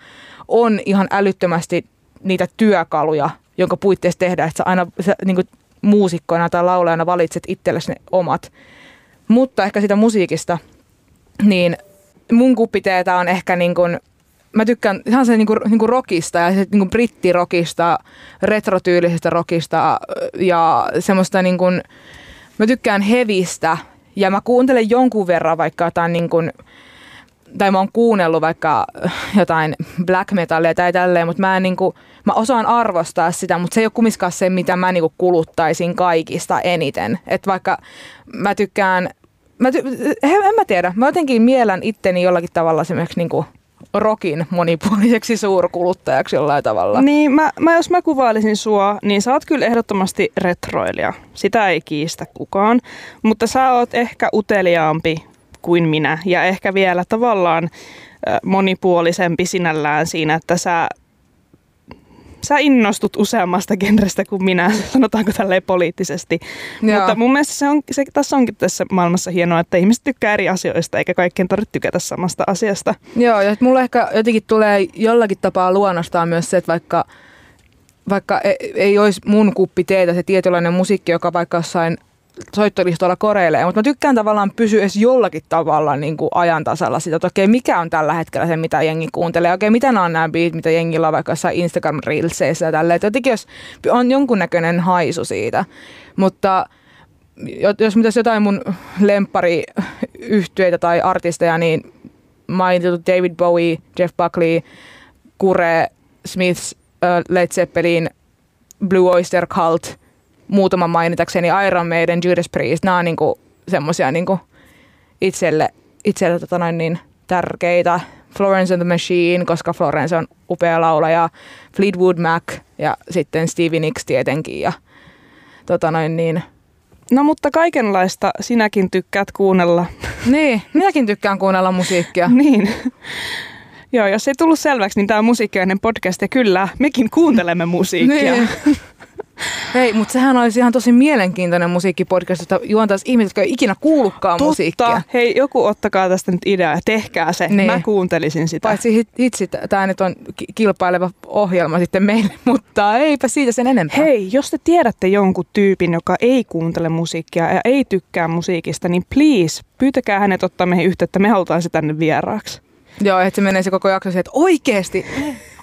[SPEAKER 2] on ihan älyttömästi niitä työkaluja, jonka puitteissa tehdään, että sä aina sä, niin kuin muusikkoina tai laulajana valitset itsellesi ne omat. Mutta ehkä sitä musiikista, niin mun kuppiteetä on ehkä niin kuin, mä tykkään ihan se niinku, niinku rockista ja se niinku brittirokista, retrotyylisestä rockista ja semmoista niinku, mä tykkään hevistä ja mä kuuntelen jonkun verran vaikka jotain niin kuin, tai mä oon kuunnellut vaikka jotain black metallia tai tälleen, mutta mä en niin kuin, mä osaan arvostaa sitä, mutta se ei ole kumminkaan se, mitä mä niin kuin kuluttaisin kaikista eniten. Että vaikka mä tykkään, mä ty- en mä tiedä, mä jotenkin mielän itteni jollakin tavalla esimerkiksi niin kuin rokin monipuoliseksi suurkuluttajaksi jollain tavalla.
[SPEAKER 1] Niin, mä, mä, jos mä kuvailisin sua, niin sä oot kyllä ehdottomasti retroilija. Sitä ei kiistä kukaan. Mutta sä oot ehkä uteliaampi kuin minä ja ehkä vielä tavallaan monipuolisempi sinällään siinä, että sä sä innostut useammasta genrestä kuin minä, [laughs] sanotaanko tälleen poliittisesti. Joo. Mutta mun mielestä se on, se, tässä onkin tässä maailmassa hienoa, että ihmiset tykkää eri asioista, eikä kaikkien tarvitse tykätä samasta asiasta.
[SPEAKER 2] Joo, ja mulle ehkä jotenkin tulee jollakin tapaa luonnostaan myös se, että vaikka, vaikka ei, ei olisi mun kuppi teetä se tietynlainen musiikki, joka vaikka jossain soittolistoilla koreilee, mutta mä tykkään tavallaan pysyä edes jollakin tavalla niin kuin ajan tasalla sitä, että okei, mikä on tällä hetkellä se, mitä jengi kuuntelee, okei, mitä nämä on nämä beat, mitä jengillä on vaikka jossain instagram reelseissä ja tälleen, että jotenkin jos on jonkunnäköinen haisu siitä, mutta jos mitäs jotain mun lempari yhtyeitä tai artisteja, niin mainitut David Bowie, Jeff Buckley, Kure, Smiths, Led Zeppelin, Blue Oyster Cult, muutaman mainitakseni Iron Maiden, Judas Priest, nämä on niinku semmosia niinku itselle, itselle tota noin niin tärkeitä. Florence and the Machine, koska Florence on upea laulaja, Fleetwood Mac ja sitten Stevie Nicks tietenkin ja tota noin niin,
[SPEAKER 1] No mutta kaikenlaista sinäkin tykkäät kuunnella. [laughs]
[SPEAKER 2] Niin, minäkin tykkään kuunnella musiikkia. [laughs]
[SPEAKER 1] niin. Joo, jos ei tullut selväksi, niin tämä on musiikkiainen podcast ja kyllä, mekin kuuntelemme [laughs] musiikkia. niin.
[SPEAKER 2] Hei, mutta sehän olisi ihan tosi mielenkiintoinen musiikkipodcast, jota juontaisi ihmiset, jotka ei ikinä kuullutkaan
[SPEAKER 1] Totta.
[SPEAKER 2] musiikkia.
[SPEAKER 1] Hei, joku ottakaa tästä nyt idea ja tehkää se. Niin. Mä kuuntelisin sitä.
[SPEAKER 2] Paitsi hitsi, tämä nyt on kilpaileva ohjelma sitten meille, [laughs] mutta eipä siitä sen enempää.
[SPEAKER 1] Hei, jos te tiedätte jonkun tyypin, joka ei kuuntele musiikkia ja ei tykkää musiikista, niin please, pyytäkää hänet ottaa meihin yhteyttä. Me halutaan se tänne vieraaksi.
[SPEAKER 2] Joo, että se menee se koko jakso siihen, että oikeesti,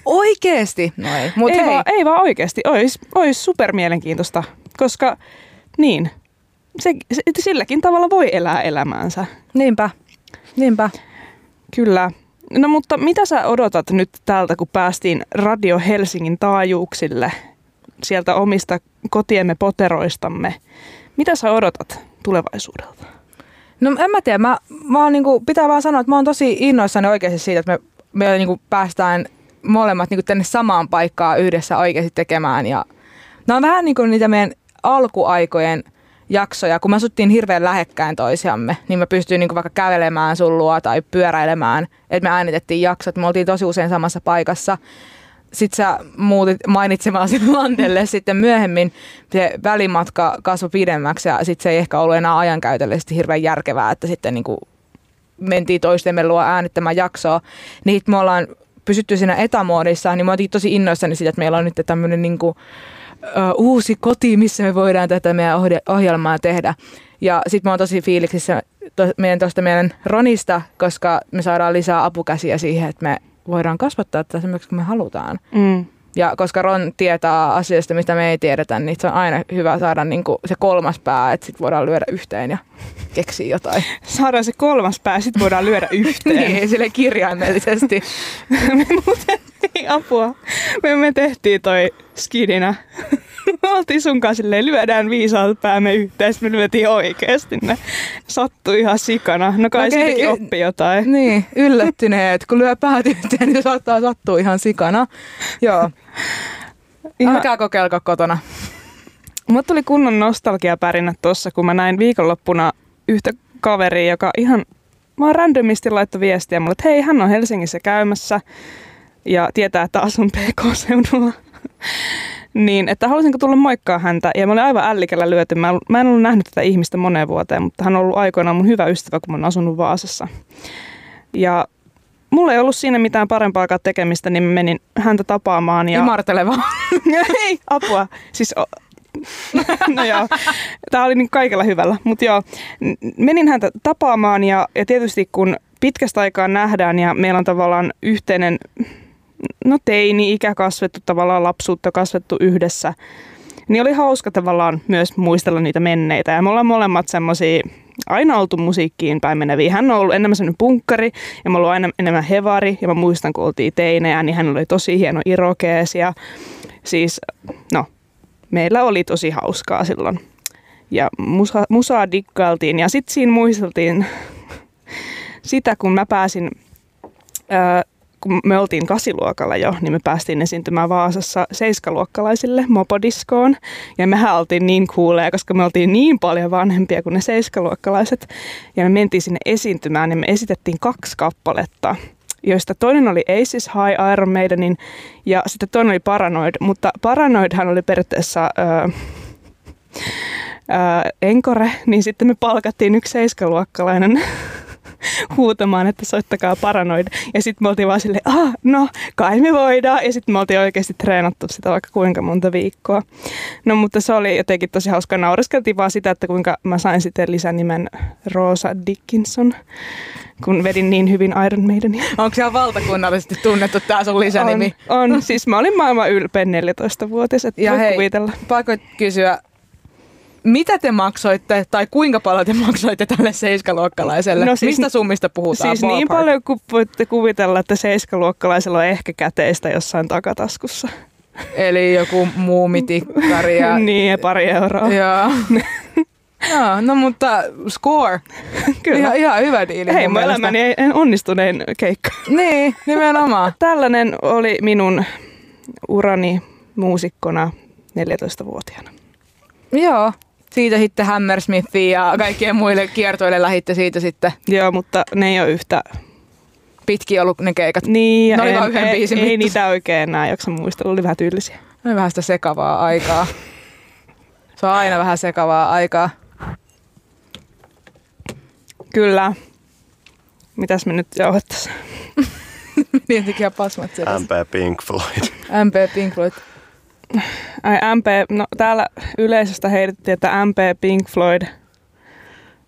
[SPEAKER 2] oikeesti.
[SPEAKER 1] No ei, Mut ei, hei. Vaan, ei vaan oikeesti, ois, ois super mielenkiintoista, koska niin, se, se, silläkin tavalla voi elää elämäänsä.
[SPEAKER 2] Niinpä, niinpä.
[SPEAKER 1] Kyllä. No mutta mitä sä odotat nyt täältä, kun päästiin Radio Helsingin taajuuksille sieltä omista kotiemme poteroistamme? Mitä sä odotat tulevaisuudelta?
[SPEAKER 2] No en mä tiedä, mä, mä oon niinku, pitää vaan sanoa, että mä oon tosi innoissani oikeasti siitä, että me, me niinku päästään molemmat niinku tänne samaan paikkaan yhdessä oikeasti tekemään. Ja nämä on vähän niinku niitä meidän alkuaikojen jaksoja, kun me asuttiin hirveän lähekkäin toisiamme, niin me pystyin niinku vaikka kävelemään sun luo tai pyöräilemään, että me äänitettiin jaksot, me oltiin tosi usein samassa paikassa sitten sä muutit mainitsemasi [laughs] Landelle sitten myöhemmin. Se välimatka kasvoi pidemmäksi ja sitten se ei ehkä ollut enää ajankäytöllisesti hirveän järkevää, että sitten niin kuin mentiin toistemme luo äänittämään jaksoa. Niin me ollaan pysytty siinä etämoodissa, niin mä otin tosi innoissani siitä, että meillä on nyt tämmöinen niin kuin, uh, uusi koti, missä me voidaan tätä meidän ohjelmaa tehdä. Ja sitten mä oon tosi fiiliksissä to, meidän tuosta meidän Ronista, koska me saadaan lisää apukäsiä siihen, että me voidaan kasvattaa tätä semmoiksi kuin me halutaan. Mm. Ja koska Ron tietää asioista, mistä me ei tiedetä, niin se on aina hyvä saada niin kuin se kolmas pää, että sitten voidaan lyödä yhteen ja keksiä jotain.
[SPEAKER 1] Saadaan se kolmas pää, sitten voidaan lyödä [laughs] yhteen.
[SPEAKER 2] niin, sille kirjaimellisesti. [laughs]
[SPEAKER 1] me muuten, ei apua, me, me tehtiin toi skidinä me oltiin sun kanssa silleen, lyödään viisaalta päämme yhteen, me lyötiin oikeasti. Ne sattui ihan sikana. No kai okay. siitäkin oppi jotain.
[SPEAKER 2] Niin, yllättyneet. Kun lyö päät yhteen, niin saattaa sattua ihan sikana. Joo. Ihan... Älkää kokeilko kotona.
[SPEAKER 1] Mulla tuli kunnon nostalgiapärinä tuossa, kun mä näin viikonloppuna yhtä kaveria, joka ihan vaan randomisti laittoi viestiä mulle, että hei, hän on Helsingissä käymässä ja tietää, että asun PK-seudulla niin, että haluaisinko tulla moikkaa häntä. Ja mä olin aivan ällikällä lyöty. Mä, mä en ollut nähnyt tätä ihmistä moneen vuoteen, mutta hän on ollut aikoinaan mun hyvä ystävä, kun mä oon asunut Vaasassa. Ja mulla ei ollut siinä mitään parempaa tekemistä, niin mä menin häntä tapaamaan. Ja...
[SPEAKER 2] Imarteleva. [laughs]
[SPEAKER 1] ei, apua. Siis [laughs] no joo, tämä oli niin kaikella hyvällä. Mutta joo, menin häntä tapaamaan ja, ja tietysti kun pitkästä aikaa nähdään ja meillä on tavallaan yhteinen no teini-ikä kasvettu, tavallaan lapsuutta kasvettu yhdessä, niin oli hauska tavallaan myös muistella niitä menneitä. Ja me ollaan molemmat semmoisia aina oltu musiikkiin päin meneviä. Hän on ollut enemmän semmoinen punkkari ja mä ollut aina enemmän hevari. Ja mä muistan, kun oltiin teinejä, niin hän oli tosi hieno irokees. Ja siis, no, meillä oli tosi hauskaa silloin. Ja musa, musaa dikkailtiin ja sitten siinä muisteltiin [laughs] sitä, kun mä pääsin kun me oltiin kasiluokalla jo, niin me päästiin esiintymään Vaasassa seiskaluokkalaisille mopodiskoon. Ja mehän oltiin niin kuuleja, koska me oltiin niin paljon vanhempia kuin ne seiskaluokkalaiset. Ja me mentiin sinne esiintymään ja me esitettiin kaksi kappaletta joista toinen oli Aces High Iron Maidenin ja sitten toinen oli Paranoid, mutta Paranoidhan oli periaatteessa öö, öö, enkore, niin sitten me palkattiin yksi seiskaluokkalainen [laughs] huutamaan, että soittakaa paranoida. Ja sitten me oltiin vaan silleen, ah, no kai me voidaan. Ja sitten me oltiin oikeasti treenattu sitä vaikka kuinka monta viikkoa. No mutta se oli jotenkin tosi hauska. Naureskeltiin vaan sitä, että kuinka mä sain sitten lisänimen Rosa Dickinson kun vedin niin hyvin Iron Maidenia.
[SPEAKER 2] Onko se valtakunnallisesti tunnettu tämä sun lisänimi?
[SPEAKER 1] On, on. siis mä olin maailman ylpein 14-vuotias, että ja hei, kuvitella.
[SPEAKER 2] pakko kysyä, mitä te maksoitte tai kuinka paljon te maksoitte tälle seiskaluokkalaiselle? No siis, Mistä summista puhutaan?
[SPEAKER 1] Siis ballpark? niin paljon kuin voitte kuvitella, että seiskaluokkalaisella on ehkä käteistä jossain takataskussa.
[SPEAKER 2] Eli joku muumitikkari. Ja... [laughs]
[SPEAKER 1] niin, ja pari euroa.
[SPEAKER 2] Joo. [laughs] Joo, no mutta score. Kyllä. Ihan, ihan hyvä diili.
[SPEAKER 1] Hei, mun elämäni ei onnistuneen keikka.
[SPEAKER 2] niin, nimenomaan. [laughs]
[SPEAKER 1] Tällainen oli minun urani muusikkona 14-vuotiaana.
[SPEAKER 2] Joo, siitä sitten Hammersmithiin ja kaikkien muille kiertoille lähitte siitä sitten.
[SPEAKER 1] Joo, mutta ne ei ole yhtä
[SPEAKER 2] pitkiä ollut ne keikat.
[SPEAKER 1] Niin,
[SPEAKER 2] ne oli
[SPEAKER 1] en, ei, ei, ei niitä oikein enää jaksa muistella, oli vähän tyylisiä.
[SPEAKER 2] Ne oli vähän sitä sekavaa aikaa. Se on aina vähän sekavaa aikaa.
[SPEAKER 1] Kyllä. Mitäs me nyt jauhettaisiin? [laughs]
[SPEAKER 2] niin tekijä pasmat
[SPEAKER 3] MP Pink Floyd.
[SPEAKER 2] MP Pink Floyd.
[SPEAKER 1] Ai MP, no täällä yleisöstä heitettiin, että MP Pink Floyd.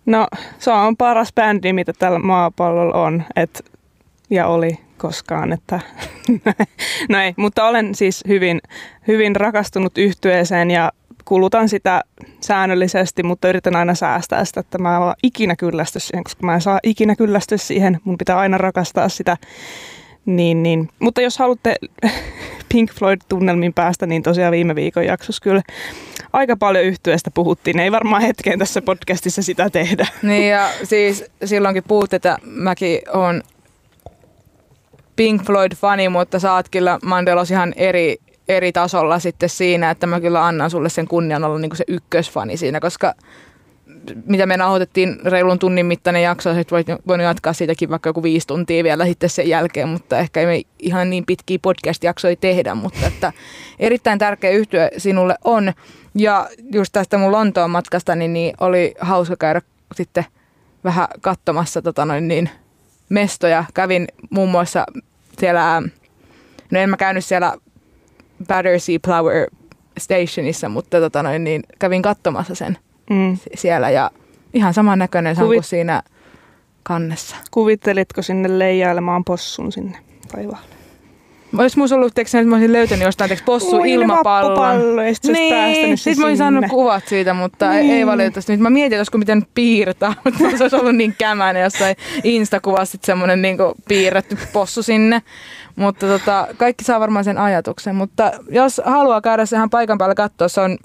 [SPEAKER 1] No se on paras bändi, mitä tällä maapallolla on, et, ja oli koskaan, että [laughs] no ei, mutta olen siis hyvin, hyvin rakastunut yhtyeeseen ja kulutan sitä säännöllisesti, mutta yritän aina säästää sitä, että mä en ikinä kyllästy siihen, koska mä en saa ikinä kyllästyä siihen. Mun pitää aina rakastaa sitä. Niin, niin. Mutta jos haluatte [laughs] Pink Floyd-tunnelmin päästä, niin tosiaan viime viikon jaksossa kyllä aika paljon yhtyeestä puhuttiin. Ei varmaan hetkeen tässä podcastissa sitä tehdä. [laughs]
[SPEAKER 2] Niin ja siis silloinkin puhut, että mäkin on Pink Floyd-fani, mutta oot kyllä Mandelos ihan eri eri tasolla sitten siinä, että mä kyllä annan sulle sen kunnian olla niin se ykkösfani siinä, koska mitä me nauhoitettiin reilun tunnin mittainen jakso, että voit, voinut jatkaa siitäkin vaikka joku viisi tuntia vielä sitten sen jälkeen, mutta ehkä ei me ihan niin pitkiä podcast-jaksoja tehdä, mutta että erittäin tärkeä yhtyö sinulle on. Ja just tästä mun Lontoon matkasta, niin, niin oli hauska käydä sitten vähän katsomassa tota noin niin, mestoja. Kävin muun muassa siellä, no en mä käynyt siellä Battersea Power Stationissa, mutta tota noin, niin kävin katsomassa sen mm. siellä ja ihan samannäköinen se Kuvit- kuin siinä kannessa.
[SPEAKER 1] Kuvittelitko sinne leijailemaan possun sinne taivaalle?
[SPEAKER 2] Olisi musta ollut, että mä olisin löytänyt jostain teeksi possu Ui, ilmapallon.
[SPEAKER 1] niin,
[SPEAKER 2] sitten mä olisin saanut kuvat siitä, mutta niin. ei valitettavasti. Nyt mä mietin, että olisiko miten piirtää, [laughs] mutta se olisi ollut niin kämäinen jossain Insta-kuvassa semmoinen niin piirretty possu sinne. Mutta tota, kaikki saa varmaan sen ajatuksen. Mutta jos haluaa käydä se ihan paikan päällä katsoa, se on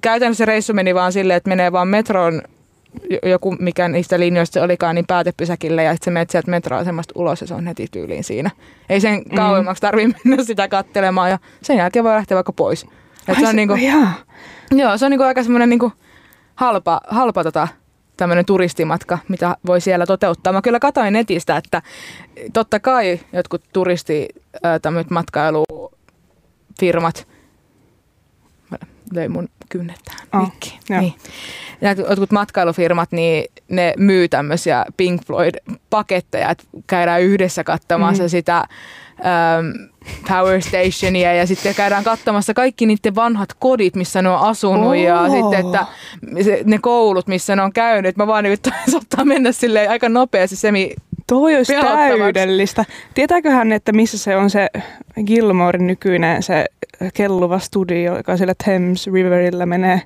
[SPEAKER 2] käytännössä se reissu meni vaan silleen, että menee vaan metroon joku, mikä niistä linjoista se olikaan, niin päätepysäkille ja sitten menet sieltä metroasemasta ulos ja se on heti tyyliin siinä. Ei sen mm. kauemmaksi tarvitse [laughs] mennä sitä kattelemaan ja sen jälkeen voi lähteä vaikka pois.
[SPEAKER 1] Et Ai se on niinku,
[SPEAKER 2] joo, se on niinku aika semmoinen niinku halpa, halpa tota, tämmöinen turistimatka, mitä voi siellä toteuttaa. Mä kyllä katsoin netistä, että totta kai jotkut turisti tämmöiset matkailufirmat, löi mun kynnet tähän oh, Niin. Ja jotkut matkailufirmat, niin ne myy tämmöisiä Pink Floyd-paketteja, että käydään yhdessä katsomassa mm. sitä um, Power Stationia ja sitten käydään katsomassa kaikki niiden vanhat kodit, missä ne on asunut oh. ja sitten, että ne koulut, missä ne on käynyt. Mä vaan nyt saattaa mennä silleen aika nopeasti semi
[SPEAKER 1] Toi olisi täydellistä. Tietääköhän, että missä se on se Gilmorein nykyinen se kelluva studio, joka siellä Thames Riverillä menee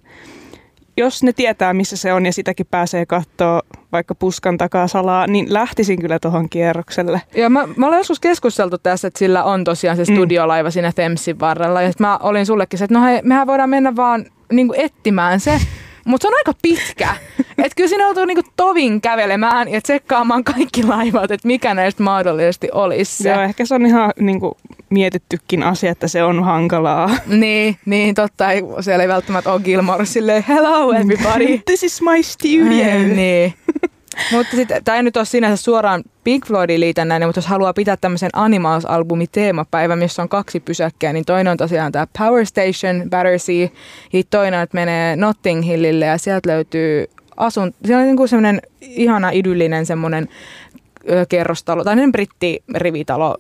[SPEAKER 1] jos ne tietää, missä se on ja sitäkin pääsee katsoa vaikka puskan takaa salaa, niin lähtisin kyllä tuohon kierrokselle.
[SPEAKER 2] Ja mä, mä olen joskus keskusteltu tässä, että sillä on tosiaan se mm. studiolaiva mm. siinä Thamesin varrella. Ja mä olin sullekin se, että no hei, mehän voidaan mennä vaan niin etsimään se. Mutta se on aika pitkä. [laughs] että kyllä siinä joutuu niinku tovin kävelemään ja tsekkaamaan kaikki laivat, että mikä näistä mahdollisesti olisi se.
[SPEAKER 1] Joo, ehkä se on ihan niinku mietittykin asia, että se on hankalaa. [laughs]
[SPEAKER 2] Niin, niin totta. Ei, siellä ei välttämättä ole Gilmore silleen, hello everybody. [laughs]
[SPEAKER 1] This is my studio.
[SPEAKER 2] niin. Mutta sitten, tämä ei nyt ole sinänsä suoraan Pink Floydin liitännäinen, mutta jos haluaa pitää tämmöisen Animals-albumi teemapäivä, missä on kaksi pysäkkiä, niin toinen on tosiaan tämä Power Station, Battersea, ja toinen, että menee Notting Hillille ja sieltä löytyy asun, siellä on niinku semmoinen ihana idyllinen semmoinen kerrostalo, tai britti-rivitalo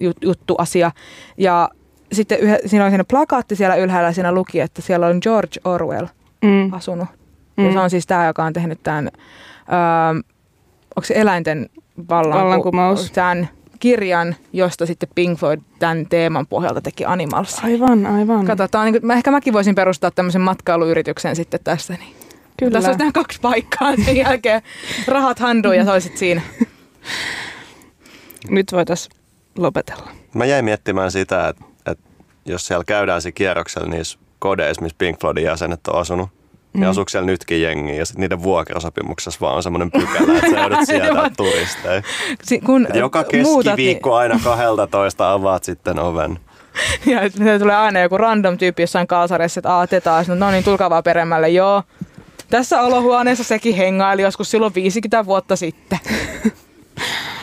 [SPEAKER 2] jut, juttu asia. Ja sitten yhä, siinä oli siinä plakaatti siellä ylhäällä, siinä luki, että siellä on George Orwell
[SPEAKER 1] Mm.
[SPEAKER 2] asunut.
[SPEAKER 1] Mm.
[SPEAKER 2] Ja se on siis tämä, joka on tehnyt tämän, öö, onko se eläinten vallanku-
[SPEAKER 1] Vallankumous.
[SPEAKER 2] tämän kirjan, josta sitten Pink Floyd tämän teeman pohjalta teki Animals.
[SPEAKER 1] Aivan, aivan.
[SPEAKER 2] Katsotaan, niin kuin, mä, ehkä mäkin voisin perustaa tämmöisen matkailuyrityksen sitten tästä. Niin.
[SPEAKER 1] Kyllä.
[SPEAKER 2] Tässä olisi kaksi paikkaa sen jälkeen. Rahat handuun ja sä olisit siinä. [laughs]
[SPEAKER 1] Nyt voitaisiin lopetella.
[SPEAKER 3] Mä jäin miettimään sitä, että, että jos siellä käydään se kierroksella niissä kodeissa, missä Pink Floydin jäsenet on asunut, mm. niin asuuko siellä nytkin jengiä ja sitten niiden vuokrasopimuksessa vaan on semmoinen pykälä, että sä joudut [laughs] sieltä turisteja.
[SPEAKER 2] Si- kun
[SPEAKER 3] Joka
[SPEAKER 2] muutat,
[SPEAKER 3] keskiviikko aina 12 avaat sitten oven.
[SPEAKER 2] Niin, [laughs] ja sitten tulee aina joku random tyyppi jossain kalsareissa, että aah, te taas, no niin, tulkaa vaan peremmälle, joo. Tässä olohuoneessa sekin hengaili joskus silloin 50 vuotta sitten. [laughs]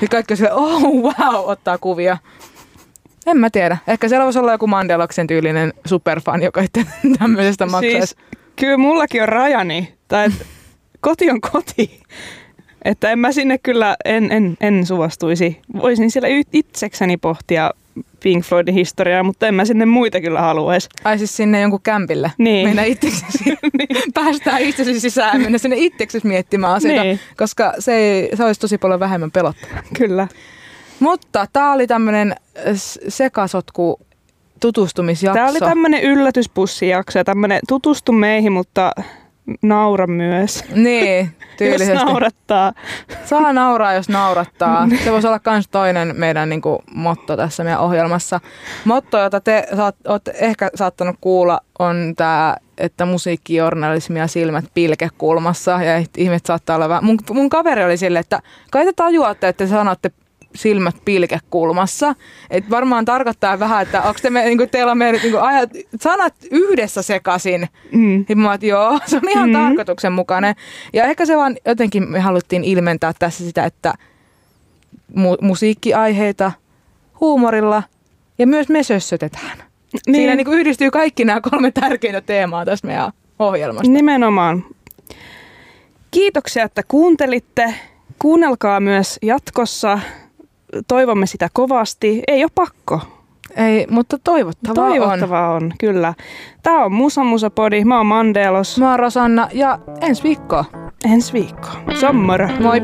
[SPEAKER 2] Ja kaikki sille, oh wow, ottaa kuvia. En mä tiedä. Ehkä siellä voisi olla joku Mandeloksen tyylinen superfan, joka tämmöisestä maksaisi.
[SPEAKER 1] Siis, kyllä mullakin on rajani. Tai et, [laughs] koti on koti. Että en mä sinne kyllä, en, en, en suostuisi. Voisin siellä itsekseni pohtia Pink Floydin historiaa, mutta en mä sinne muita kyllä haluaisi.
[SPEAKER 2] Ai siis sinne jonkun kämpille.
[SPEAKER 1] Niin.
[SPEAKER 2] Mennä itseksesi. [laughs] Päästään itsesi sisään mennä sinne itseksesi miettimään asioita.
[SPEAKER 1] Niin.
[SPEAKER 2] Koska se, ei, se olisi tosi paljon vähemmän pelottavaa.
[SPEAKER 1] Kyllä.
[SPEAKER 2] Mutta tämä oli tämmöinen sekasotku tutustumisjakso.
[SPEAKER 1] Tämä oli tämmöinen yllätyspussijakso ja tämmöinen tutustu meihin, mutta naura myös.
[SPEAKER 2] Niin, [laughs]
[SPEAKER 1] Jos
[SPEAKER 2] tyylisesti.
[SPEAKER 1] naurattaa.
[SPEAKER 2] Saa nauraa, jos naurattaa. [laughs] Se voisi olla myös toinen meidän niin kuin, motto tässä meidän ohjelmassa. Motto, jota te saat, olette ehkä saattanut kuulla, on tämä, että musiikkijournalismi ja silmät pilkekulmassa. Ja ihmiset saattaa olla vähän... Mun, mun kaveri oli silleen, että kai te tajuatte, että te sanotte silmät pilkekulmassa. Et varmaan tarkoittaa vähän, että onko te me, niin teillä on me, niin ajat, sanat yhdessä sekaisin.
[SPEAKER 1] Mm.
[SPEAKER 2] Ja mä että joo, [laughs] se on ihan
[SPEAKER 1] Mm.
[SPEAKER 2] tarkoituksenmukainen. Ja ehkä se vaan jotenkin me haluttiin ilmentää tässä sitä, että mu- musiikkiaiheita huumorilla ja myös me sössötetään. Niin. Siinä niin kuin yhdistyy kaikki nämä kolme tärkeintä teemaa tässä meidän ohjelmasta.
[SPEAKER 1] Nimenomaan. Kiitoksia, että kuuntelitte. Kuunnelkaa myös jatkossa. Toivomme sitä kovasti. Ei ole pakko.
[SPEAKER 2] Ei, mutta toivottavaa, on.
[SPEAKER 1] Toivottavaa on, kyllä. Tämä on Musa Musa Podi. Mä oon Mandelos.
[SPEAKER 2] Mä oon Rosanna ja ensi viikkoa.
[SPEAKER 1] Ensi viikko. Sommar.
[SPEAKER 2] Moi!